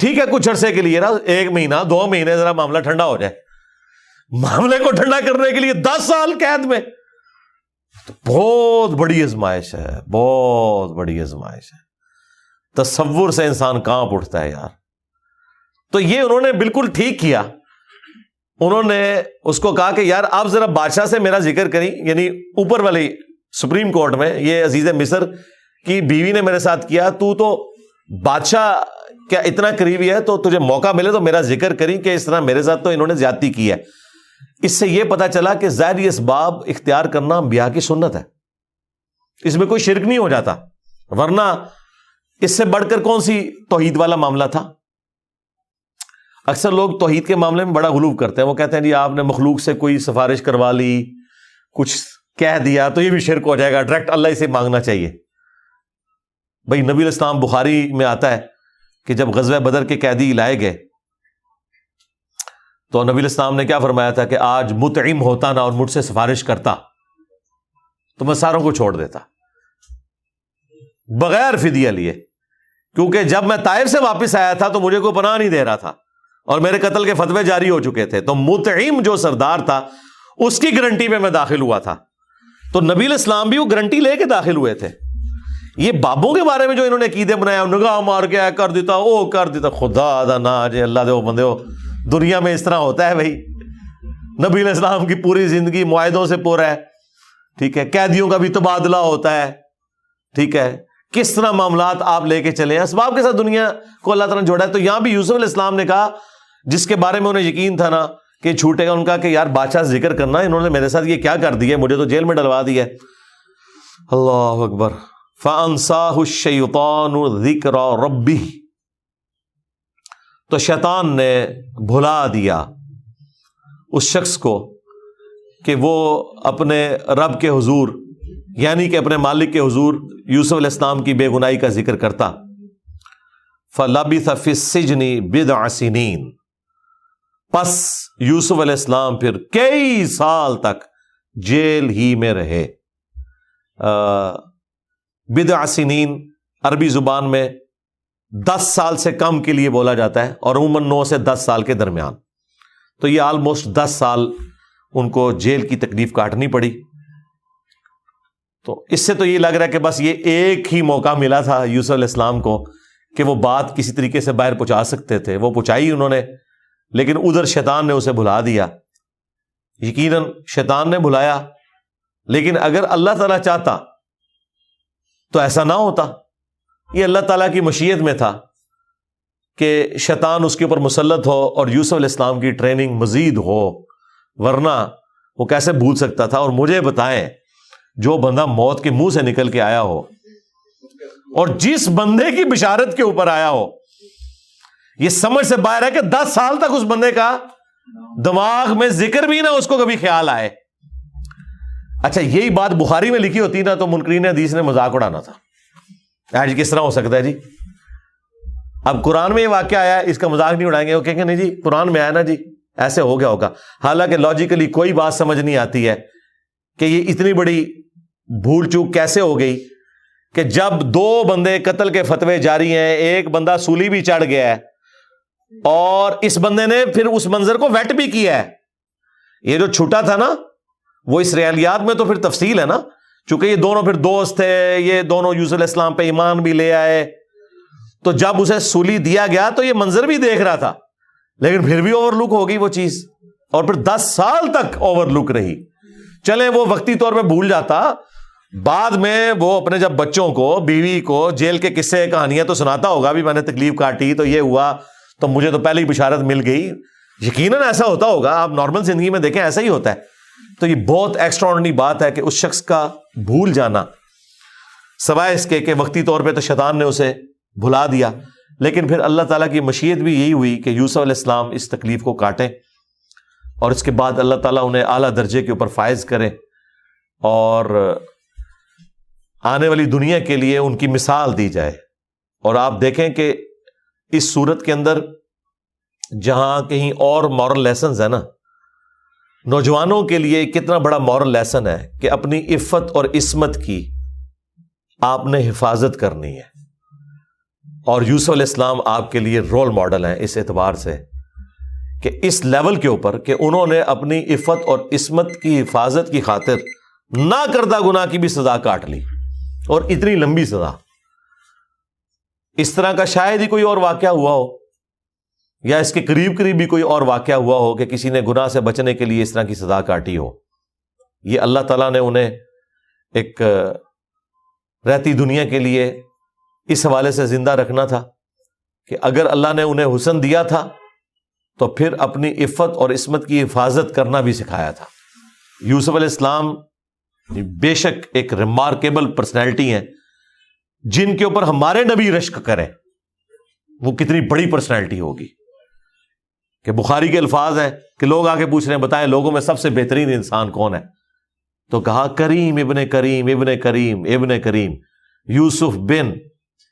ٹھیک ہے، کچھ عرصے کے لیے نا، ایک مہینہ، دو مہینے ذرا معاملہ ٹھنڈا ہو جائے۔ معاملے کو ٹھنڈا کرنے کے لیے دس سال قید میں۔ تو بہت بڑی ازمائش ہے، بہت بڑی ازمائش ہے۔ تصور سے انسان کہاں اٹھتا ہے یار۔ تو یہ انہوں نے بالکل ٹھیک کیا۔ انہوں نے اس کو کہا کہ یار آپ ذرا بادشاہ سے میرا ذکر کریں یعنی اوپر والی سپریم کورٹ میں، یہ عزیز مصر کی بیوی نے میرے ساتھ کیا، تو تو بادشاہ کیا اتنا قریبی ہے، تو تجھے موقع ملے تو میرا ذکر کریں کہ اس طرح میرے ساتھ تو انہوں نے زیادتی کی ہے۔ اس سے یہ پتا چلا کہ ظاہری اسباب اختیار کرنا بیاہ کی سنت ہے۔ اس میں کوئی شرک نہیں ہو جاتا، ورنہ اس سے بڑھ کر کون سی توحید والا معاملہ تھا؟ اکثر لوگ توحید کے معاملے میں بڑا غلوب کرتے ہیں۔ وہ کہتے ہیں جی آپ نے مخلوق سے کوئی سفارش کروا لی، کچھ کہہ دیا تو یہ بھی شرک ہو جائے گا۔ ڈائریکٹ اللہ سے مانگنا چاہیے۔ بھائی، نبی الاسلام بخاری میں آتا ہے کہ جب غزوہ بدر کے قیدی لائے گئے تو نبی الاسلام نے کیا فرمایا تھا کہ آج متعم ہوتا نا اور مجھ سے سفارش کرتا، تو میں ساروں کو چھوڑ دیتا۔ بغیر فدیہ لیے، کیونکہ جب میں طائف سے واپس آیا تھا تو مجھے کوئی پناہ نہیں دے رہا تھا۔ اور میرے قتل کے فتوے جاری ہو چکے تھے۔ تو متعم جو سردار تھا، اس کی گارنٹی میں میں داخل ہوا تھا۔ تو نبی الاسلام بھی وہ گارنٹی لے کے داخل ہوئے تھے۔ یہ بابوں کے بارے میں جو انہوں نے قیدے بنایا نگاہ مار کے کر دیتا، او کر دیتا۔ خدا دا نا جی اللہ دے بندے ہو دنیا میں اس طرح ہوتا ہے بھائی۔ نبی الاسلام کی پوری زندگی معاہدوں سے پورا ہے۔ ٹھیک ہے، قیدیوں کا بھی تبادلہ ہوتا ہے۔ ٹھیک ہے کس طرح معاملات آپ لے کے چلے اسباب کے ساتھ دنیا کو اللہ تعالیٰ نے جوڑا ہے۔ تو یہاں بھی یوسف علیہ السلام نے کہا، جس کے بارے میں انہیں یقین تھا نا کہ چھوٹے گا ان کا کہ یار بادشاہ ذکر کرنا، انہوں نے میرے ساتھ یہ کیا کر دیا مجھے تو جیل میں ڈلوا دیا اللہ اکبر۔ الشیطان ذکر ربی تو شیطان نے بھلا دیا اس شخص کو کہ وہ اپنے رب کے حضور یعنی کہ اپنے مالک کے حضور یوسف علیہ السلام کی بے گنائی کا ذکر کرتا۔ فلابی سجنی بد آسین پس یوسف علیہ السلام پھر کئی سال تک جیل ہی میں رہے۔ بد آسین عربی زبان میں دس سال سے کم کے لیے بولا جاتا ہے اور عموماً نو سے دس سال کے درمیان۔ تو یہ آلموسٹ دس سال ان کو جیل کی تکلیف کاٹنی پڑی۔ تو اس سے تو یہ لگ رہا ہے کہ بس یہ ایک ہی موقع ملا تھا یوسف علیہ السلام کو کہ وہ بات کسی طریقے سے باہر پہنچا سکتے تھے۔ وہ پہنچائی انہوں نے، لیکن ادھر شیطان نے اسے بھلا دیا۔ یقیناً شیطان نے بلایا لیکن اگر اللہ تعالیٰ چاہتا تو ایسا نہ ہوتا۔ یہ اللہ تعالیٰ کی مشیت میں تھا کہ شیطان اس کے اوپر مسلط ہو اور یوسف علیہ السلام کی ٹریننگ مزید ہو، ورنہ وہ کیسے بھول سکتا تھا اور مجھے بتائیں۔ جو بندہ موت کے منہ سے نکل کے آیا ہو اور جس بندے کی بشارت کے اوپر آیا ہو، یہ سمجھ سے باہر ہے کہ دس سال تک اس بندے کا دماغ میں ذکر بھی نہ اس کو کبھی خیال آئے۔ اچھا یہی بات بخاری میں لکھی ہوتی نا تو منکرین حدیث نے مذاق اڑانا تھا۔ آج کس طرح ہو سکتا ہے جی؟ اب قرآن میں یہ واقعہ آیا، اس کا مذاق نہیں اڑائیں گے۔ وہ کہیں گے، نہیں جی قرآن میں آیا نا جی ایسے ہو گیا ہوگا۔ حالانکہ لاجیکلی کوئی بات سمجھ نہیں آتی ہے کہ یہ اتنی بڑی بھول چوک کیسے ہو گئی کہ جب دو بندے قتل کے فتوے جاری ہیں، ایک بندہ سولی بھی چڑھ گیا ہے اور اس بندے نے پھر اس منظر کو ویٹ بھی کیا ہے۔ یہ جو چھوٹا تھا نا، وہ اس ریالیات میں تو پھر تفصیل ہے نا، چونکہ یہ دونوں پھر دوست تھے، یہ دونوں یوز السلام پہ ایمان بھی لے آئے۔ تو جب اسے سولی دیا گیا تو یہ منظر بھی دیکھ رہا تھا۔ لیکن پھر بھی اوور لک ہوگی وہ چیز۔ اور پھر دس سال تک اوور لک رہی۔ چلے وہ وقتی طور پہ بھول جاتا بعد میں وہ اپنے جب بچوں کو، بیوی کو جیل کے قصے، کہانیاں تو سناتا ہوگا بھی، میں نے تکلیف کاٹی تو یہ ہوا، تو مجھے تو پہلے ہی بشارت مل گئی۔ یقیناً ایسا ہوتا ہوگا، آپ نارمل زندگی میں دیکھیں ایسا ہی ہوتا ہے۔ تو یہ بہت ایکسٹرا بات ہے کہ اس شخص کا بھول جانا، سوائے اس کے کہ وقتی طور پہ تو شیطان نے اسے بھلا دیا۔ لیکن پھر اللہ تعالیٰ کی مشیت بھی یہی ہوئی کہ یوسف علیہ السلام اس تکلیف کو کاٹیں اور اس کے بعد اللہ تعالیٰ انہیں اعلیٰ درجے کے اوپر فائز کرے اور آنے والی دنیا کے لیے ان کی مثال دی جائے۔ اور آپ دیکھیں کہ اس صورت کے اندر جہاں کہیں اور مورل لیسنز ہے نا، نوجوانوں کے لیے کتنا بڑا مورل لیسن ہے کہ اپنی عفت اور عصمت کی آپ نے حفاظت کرنی ہے۔ اور یوسف علیہ السلام آپ کے لیے رول ماڈل ہیں اس اعتبار سے کہ اس لیول کے اوپر کہ انہوں نے اپنی عفت اور عصمت کی حفاظت کی خاطر نہ کردہ گنا کی بھی سزا کاٹ لی۔ اور اتنی لمبی سزا۔ اس طرح کا شاید ہی کوئی اور واقعہ ہوا ہو، یا اس کے قریب قریب بھی کوئی اور واقعہ ہوا ہو کہ کسی نے گناہ سے بچنے کے لیے اس طرح کی سزا کاٹی ہو۔ یہ اللہ تعالیٰ نے انہیں ایک رہتی دنیا کے لیے اس حوالے سے زندہ رکھنا تھا کہ اگر اللہ نے انہیں حسن دیا تھا تو پھر اپنی عفت اور عصمت کی حفاظت کرنا بھی سکھایا تھا۔ یوسف علیہ السلام یعنی بے شک ایک ریمارکیبل پرسنالٹی ہیں، جن کے اوپر ہمارے نبی رشک کریں، وہ کتنی بڑی پرسنالٹی ہوگی۔ کہ بخاری کے الفاظ ہیں کہ لوگ آ کے پوچھ رہے ہیں، بتائیں لوگوں میں سب سے بہترین انسان کون ہے؟ تو کہا، کریم ابن کریم ابن کریم ابن کریم۔ یوسف بن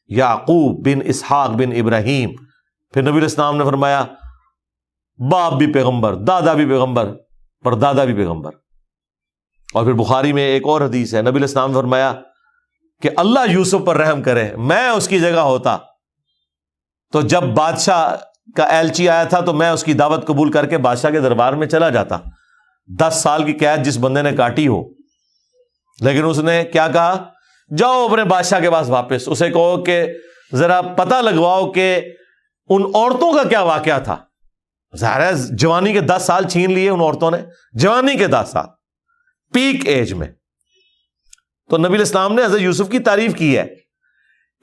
یعقوب بن اسحاق بن ابراہیم۔ پھر نبی اسلام نے فرمایا، باپ بھی پیغمبر، دادا بھی پیغمبر پر دادا بھی پیغمبر۔ اور پھر بخاری میں ایک اور حدیث ہے، نبی اسلام فرمایا کہ اللہ یوسف پر رحم کرے، میں اس کی جگہ ہوتا۔ تو جب بادشاہ کا ایلچی آیا تھا تو میں اس کی دعوت قبول کر کے بادشاہ کے دربار میں چلا جاتا۔ دس سال کی قید جس بندے نے کاٹی ہو۔ لیکن اس نے کیا کہا؟ جاؤ اپنے بادشاہ کے پاس واپس، اسے کہو کہ ذرا پتہ لگواؤ کہ ان عورتوں کا کیا واقعہ تھا۔ ظاہر ہے، جوانی کے دس سال چھین لیے ان عورتوں نے، جوانی کے دس سال۔ پیک ایج میں۔ تو نبی اسلام نے حضرت یوسف کی تعریف کی ہے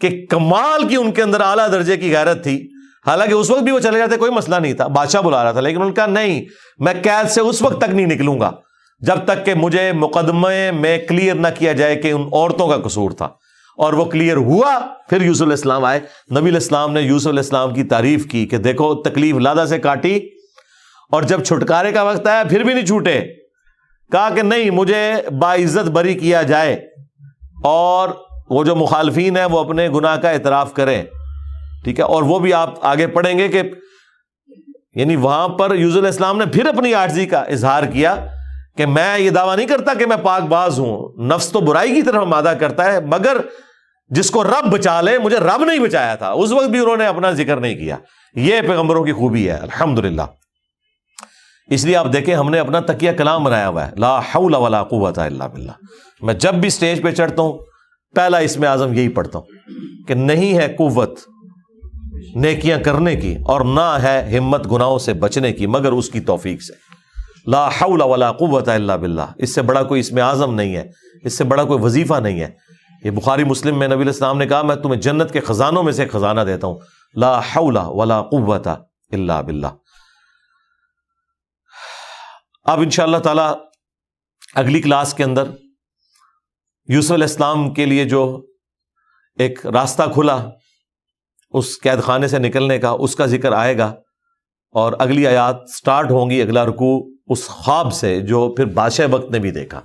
کہ کمال کی ان کے اندر اعلیٰ درجے کی غیرت تھی۔ حالانکہ اس وقت بھی وہ چلے جاتے، کوئی مسئلہ نہیں تھا۔ بادشاہ بلا رہا تھا، لیکن ان کا نہیں، میں قید سے اس وقت تک نہیں نکلوں گا۔ جب تک کہ مجھے مقدمے میں کلیئر نہ کیا جائے کہ ان عورتوں کا قصور تھا۔ اور وہ کلیئر ہوا، پھر یوسف علیہ السلام آئے۔ نبی علیہ السلام نے یوسف علیہ السلام کی تعریف کی کہ دیکھو، تکلیف لادہ سے کاٹی۔ اور جب چھٹکارے کا وقت آیا، پھر بھی نہیں چھوٹے۔ کہا کہ نہیں، مجھے باعزت بری کیا جائے اور وہ جو مخالفین ہیں وہ اپنے گناہ کا اعتراف کریں۔ ٹھیک ہے؟ اور وہ بھی آپ آگے پڑھیں گے کہ یعنی وہاں پر یوز الاسلام نے پھر اپنی آرزی کا اظہار کیا کہ میں یہ دعویٰ نہیں کرتا کہ میں پاک باز ہوں۔ نفس تو برائی کی طرف مادہ کرتا ہے، مگر جس کو رب بچا لے، مجھے رب نہیں بچایا تھا۔ اس وقت بھی انہوں نے اپنا ذکر نہیں کیا۔ یہ پیغمبروں کی خوبی ہے۔ الحمد للہ اس لیے آپ دیکھیں ہم نے اپنا تکیہ کلام بنایا ہوا ہے، لا حول ولا قوت الا باللہ۔ میں جب بھی اسٹیج پہ چڑھتا ہوں، پہلا اس میں اعظم یہی پڑھتا ہوں کہ نہیں ہے قوت نیکیاں کرنے کی اور نہ ہے ہمت گناہوں سے بچنے کی، مگر اس کی توفیق سے۔ لا حول ولا قوت الا باللہ۔ اس سے بڑا کوئی اس میں اعظم نہیں ہے، اس سے بڑا کوئی وظیفہ نہیں ہے۔ یہ بخاری مسلم میں نبی السلام نے کہا، میں تمہیں جنت کے خزانوں میں سے خزانہ دیتا ہوں۔ لا حول ولا قوت الا باللہ۔ اب ان شاء اللہ تعالی اگلی کلاس کے اندر یوسف علیہ السلام کے لیے جو ایک راستہ کھلا، اس قید خانے سے نکلنے کا، اس کا ذکر آئے گا اور اگلی آیات سٹارٹ ہوں گی اگلا رکو اس خواب سے جو پھر بادشاہ وقت نے بھی دیکھا۔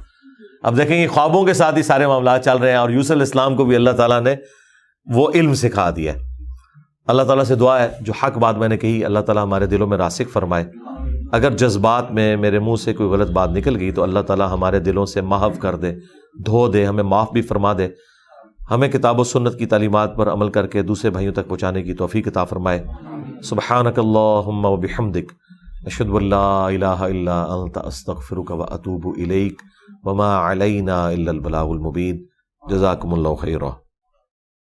اب دیکھیں گے خوابوں کے ساتھ ہی سارے معاملات چل رہے ہیں اور یوسف علیہ السلام کو بھی اللہ تعالیٰ نے وہ علم سکھا دیا۔ اللہ تعالیٰ سے دعا ہے، جو حق بات میں نے کہی، اللہ تعالیٰ ہمارے دلوں میں راسک فرمائے۔ اگر جذبات میں میرے منہ سے کوئی غلط بات نکل گئی تو اللہ تعالیٰ ہمارے دلوں سے محو کر دے، دھو دے، ہمیں معاف بھی فرما دے۔ ہمیں کتاب و سنت کی تعلیمات پر عمل کر کے دوسرے بھائیوں تک پہنچانے کی توفیق عطا فرمائے۔ سبحانک اللہم و بحمدک، اشہد اللہ الہ الا انت، استغفرک و اتوب الیک۔ وما علینا الا البلاغ المبین۔ جزاکم اللہ خیرہ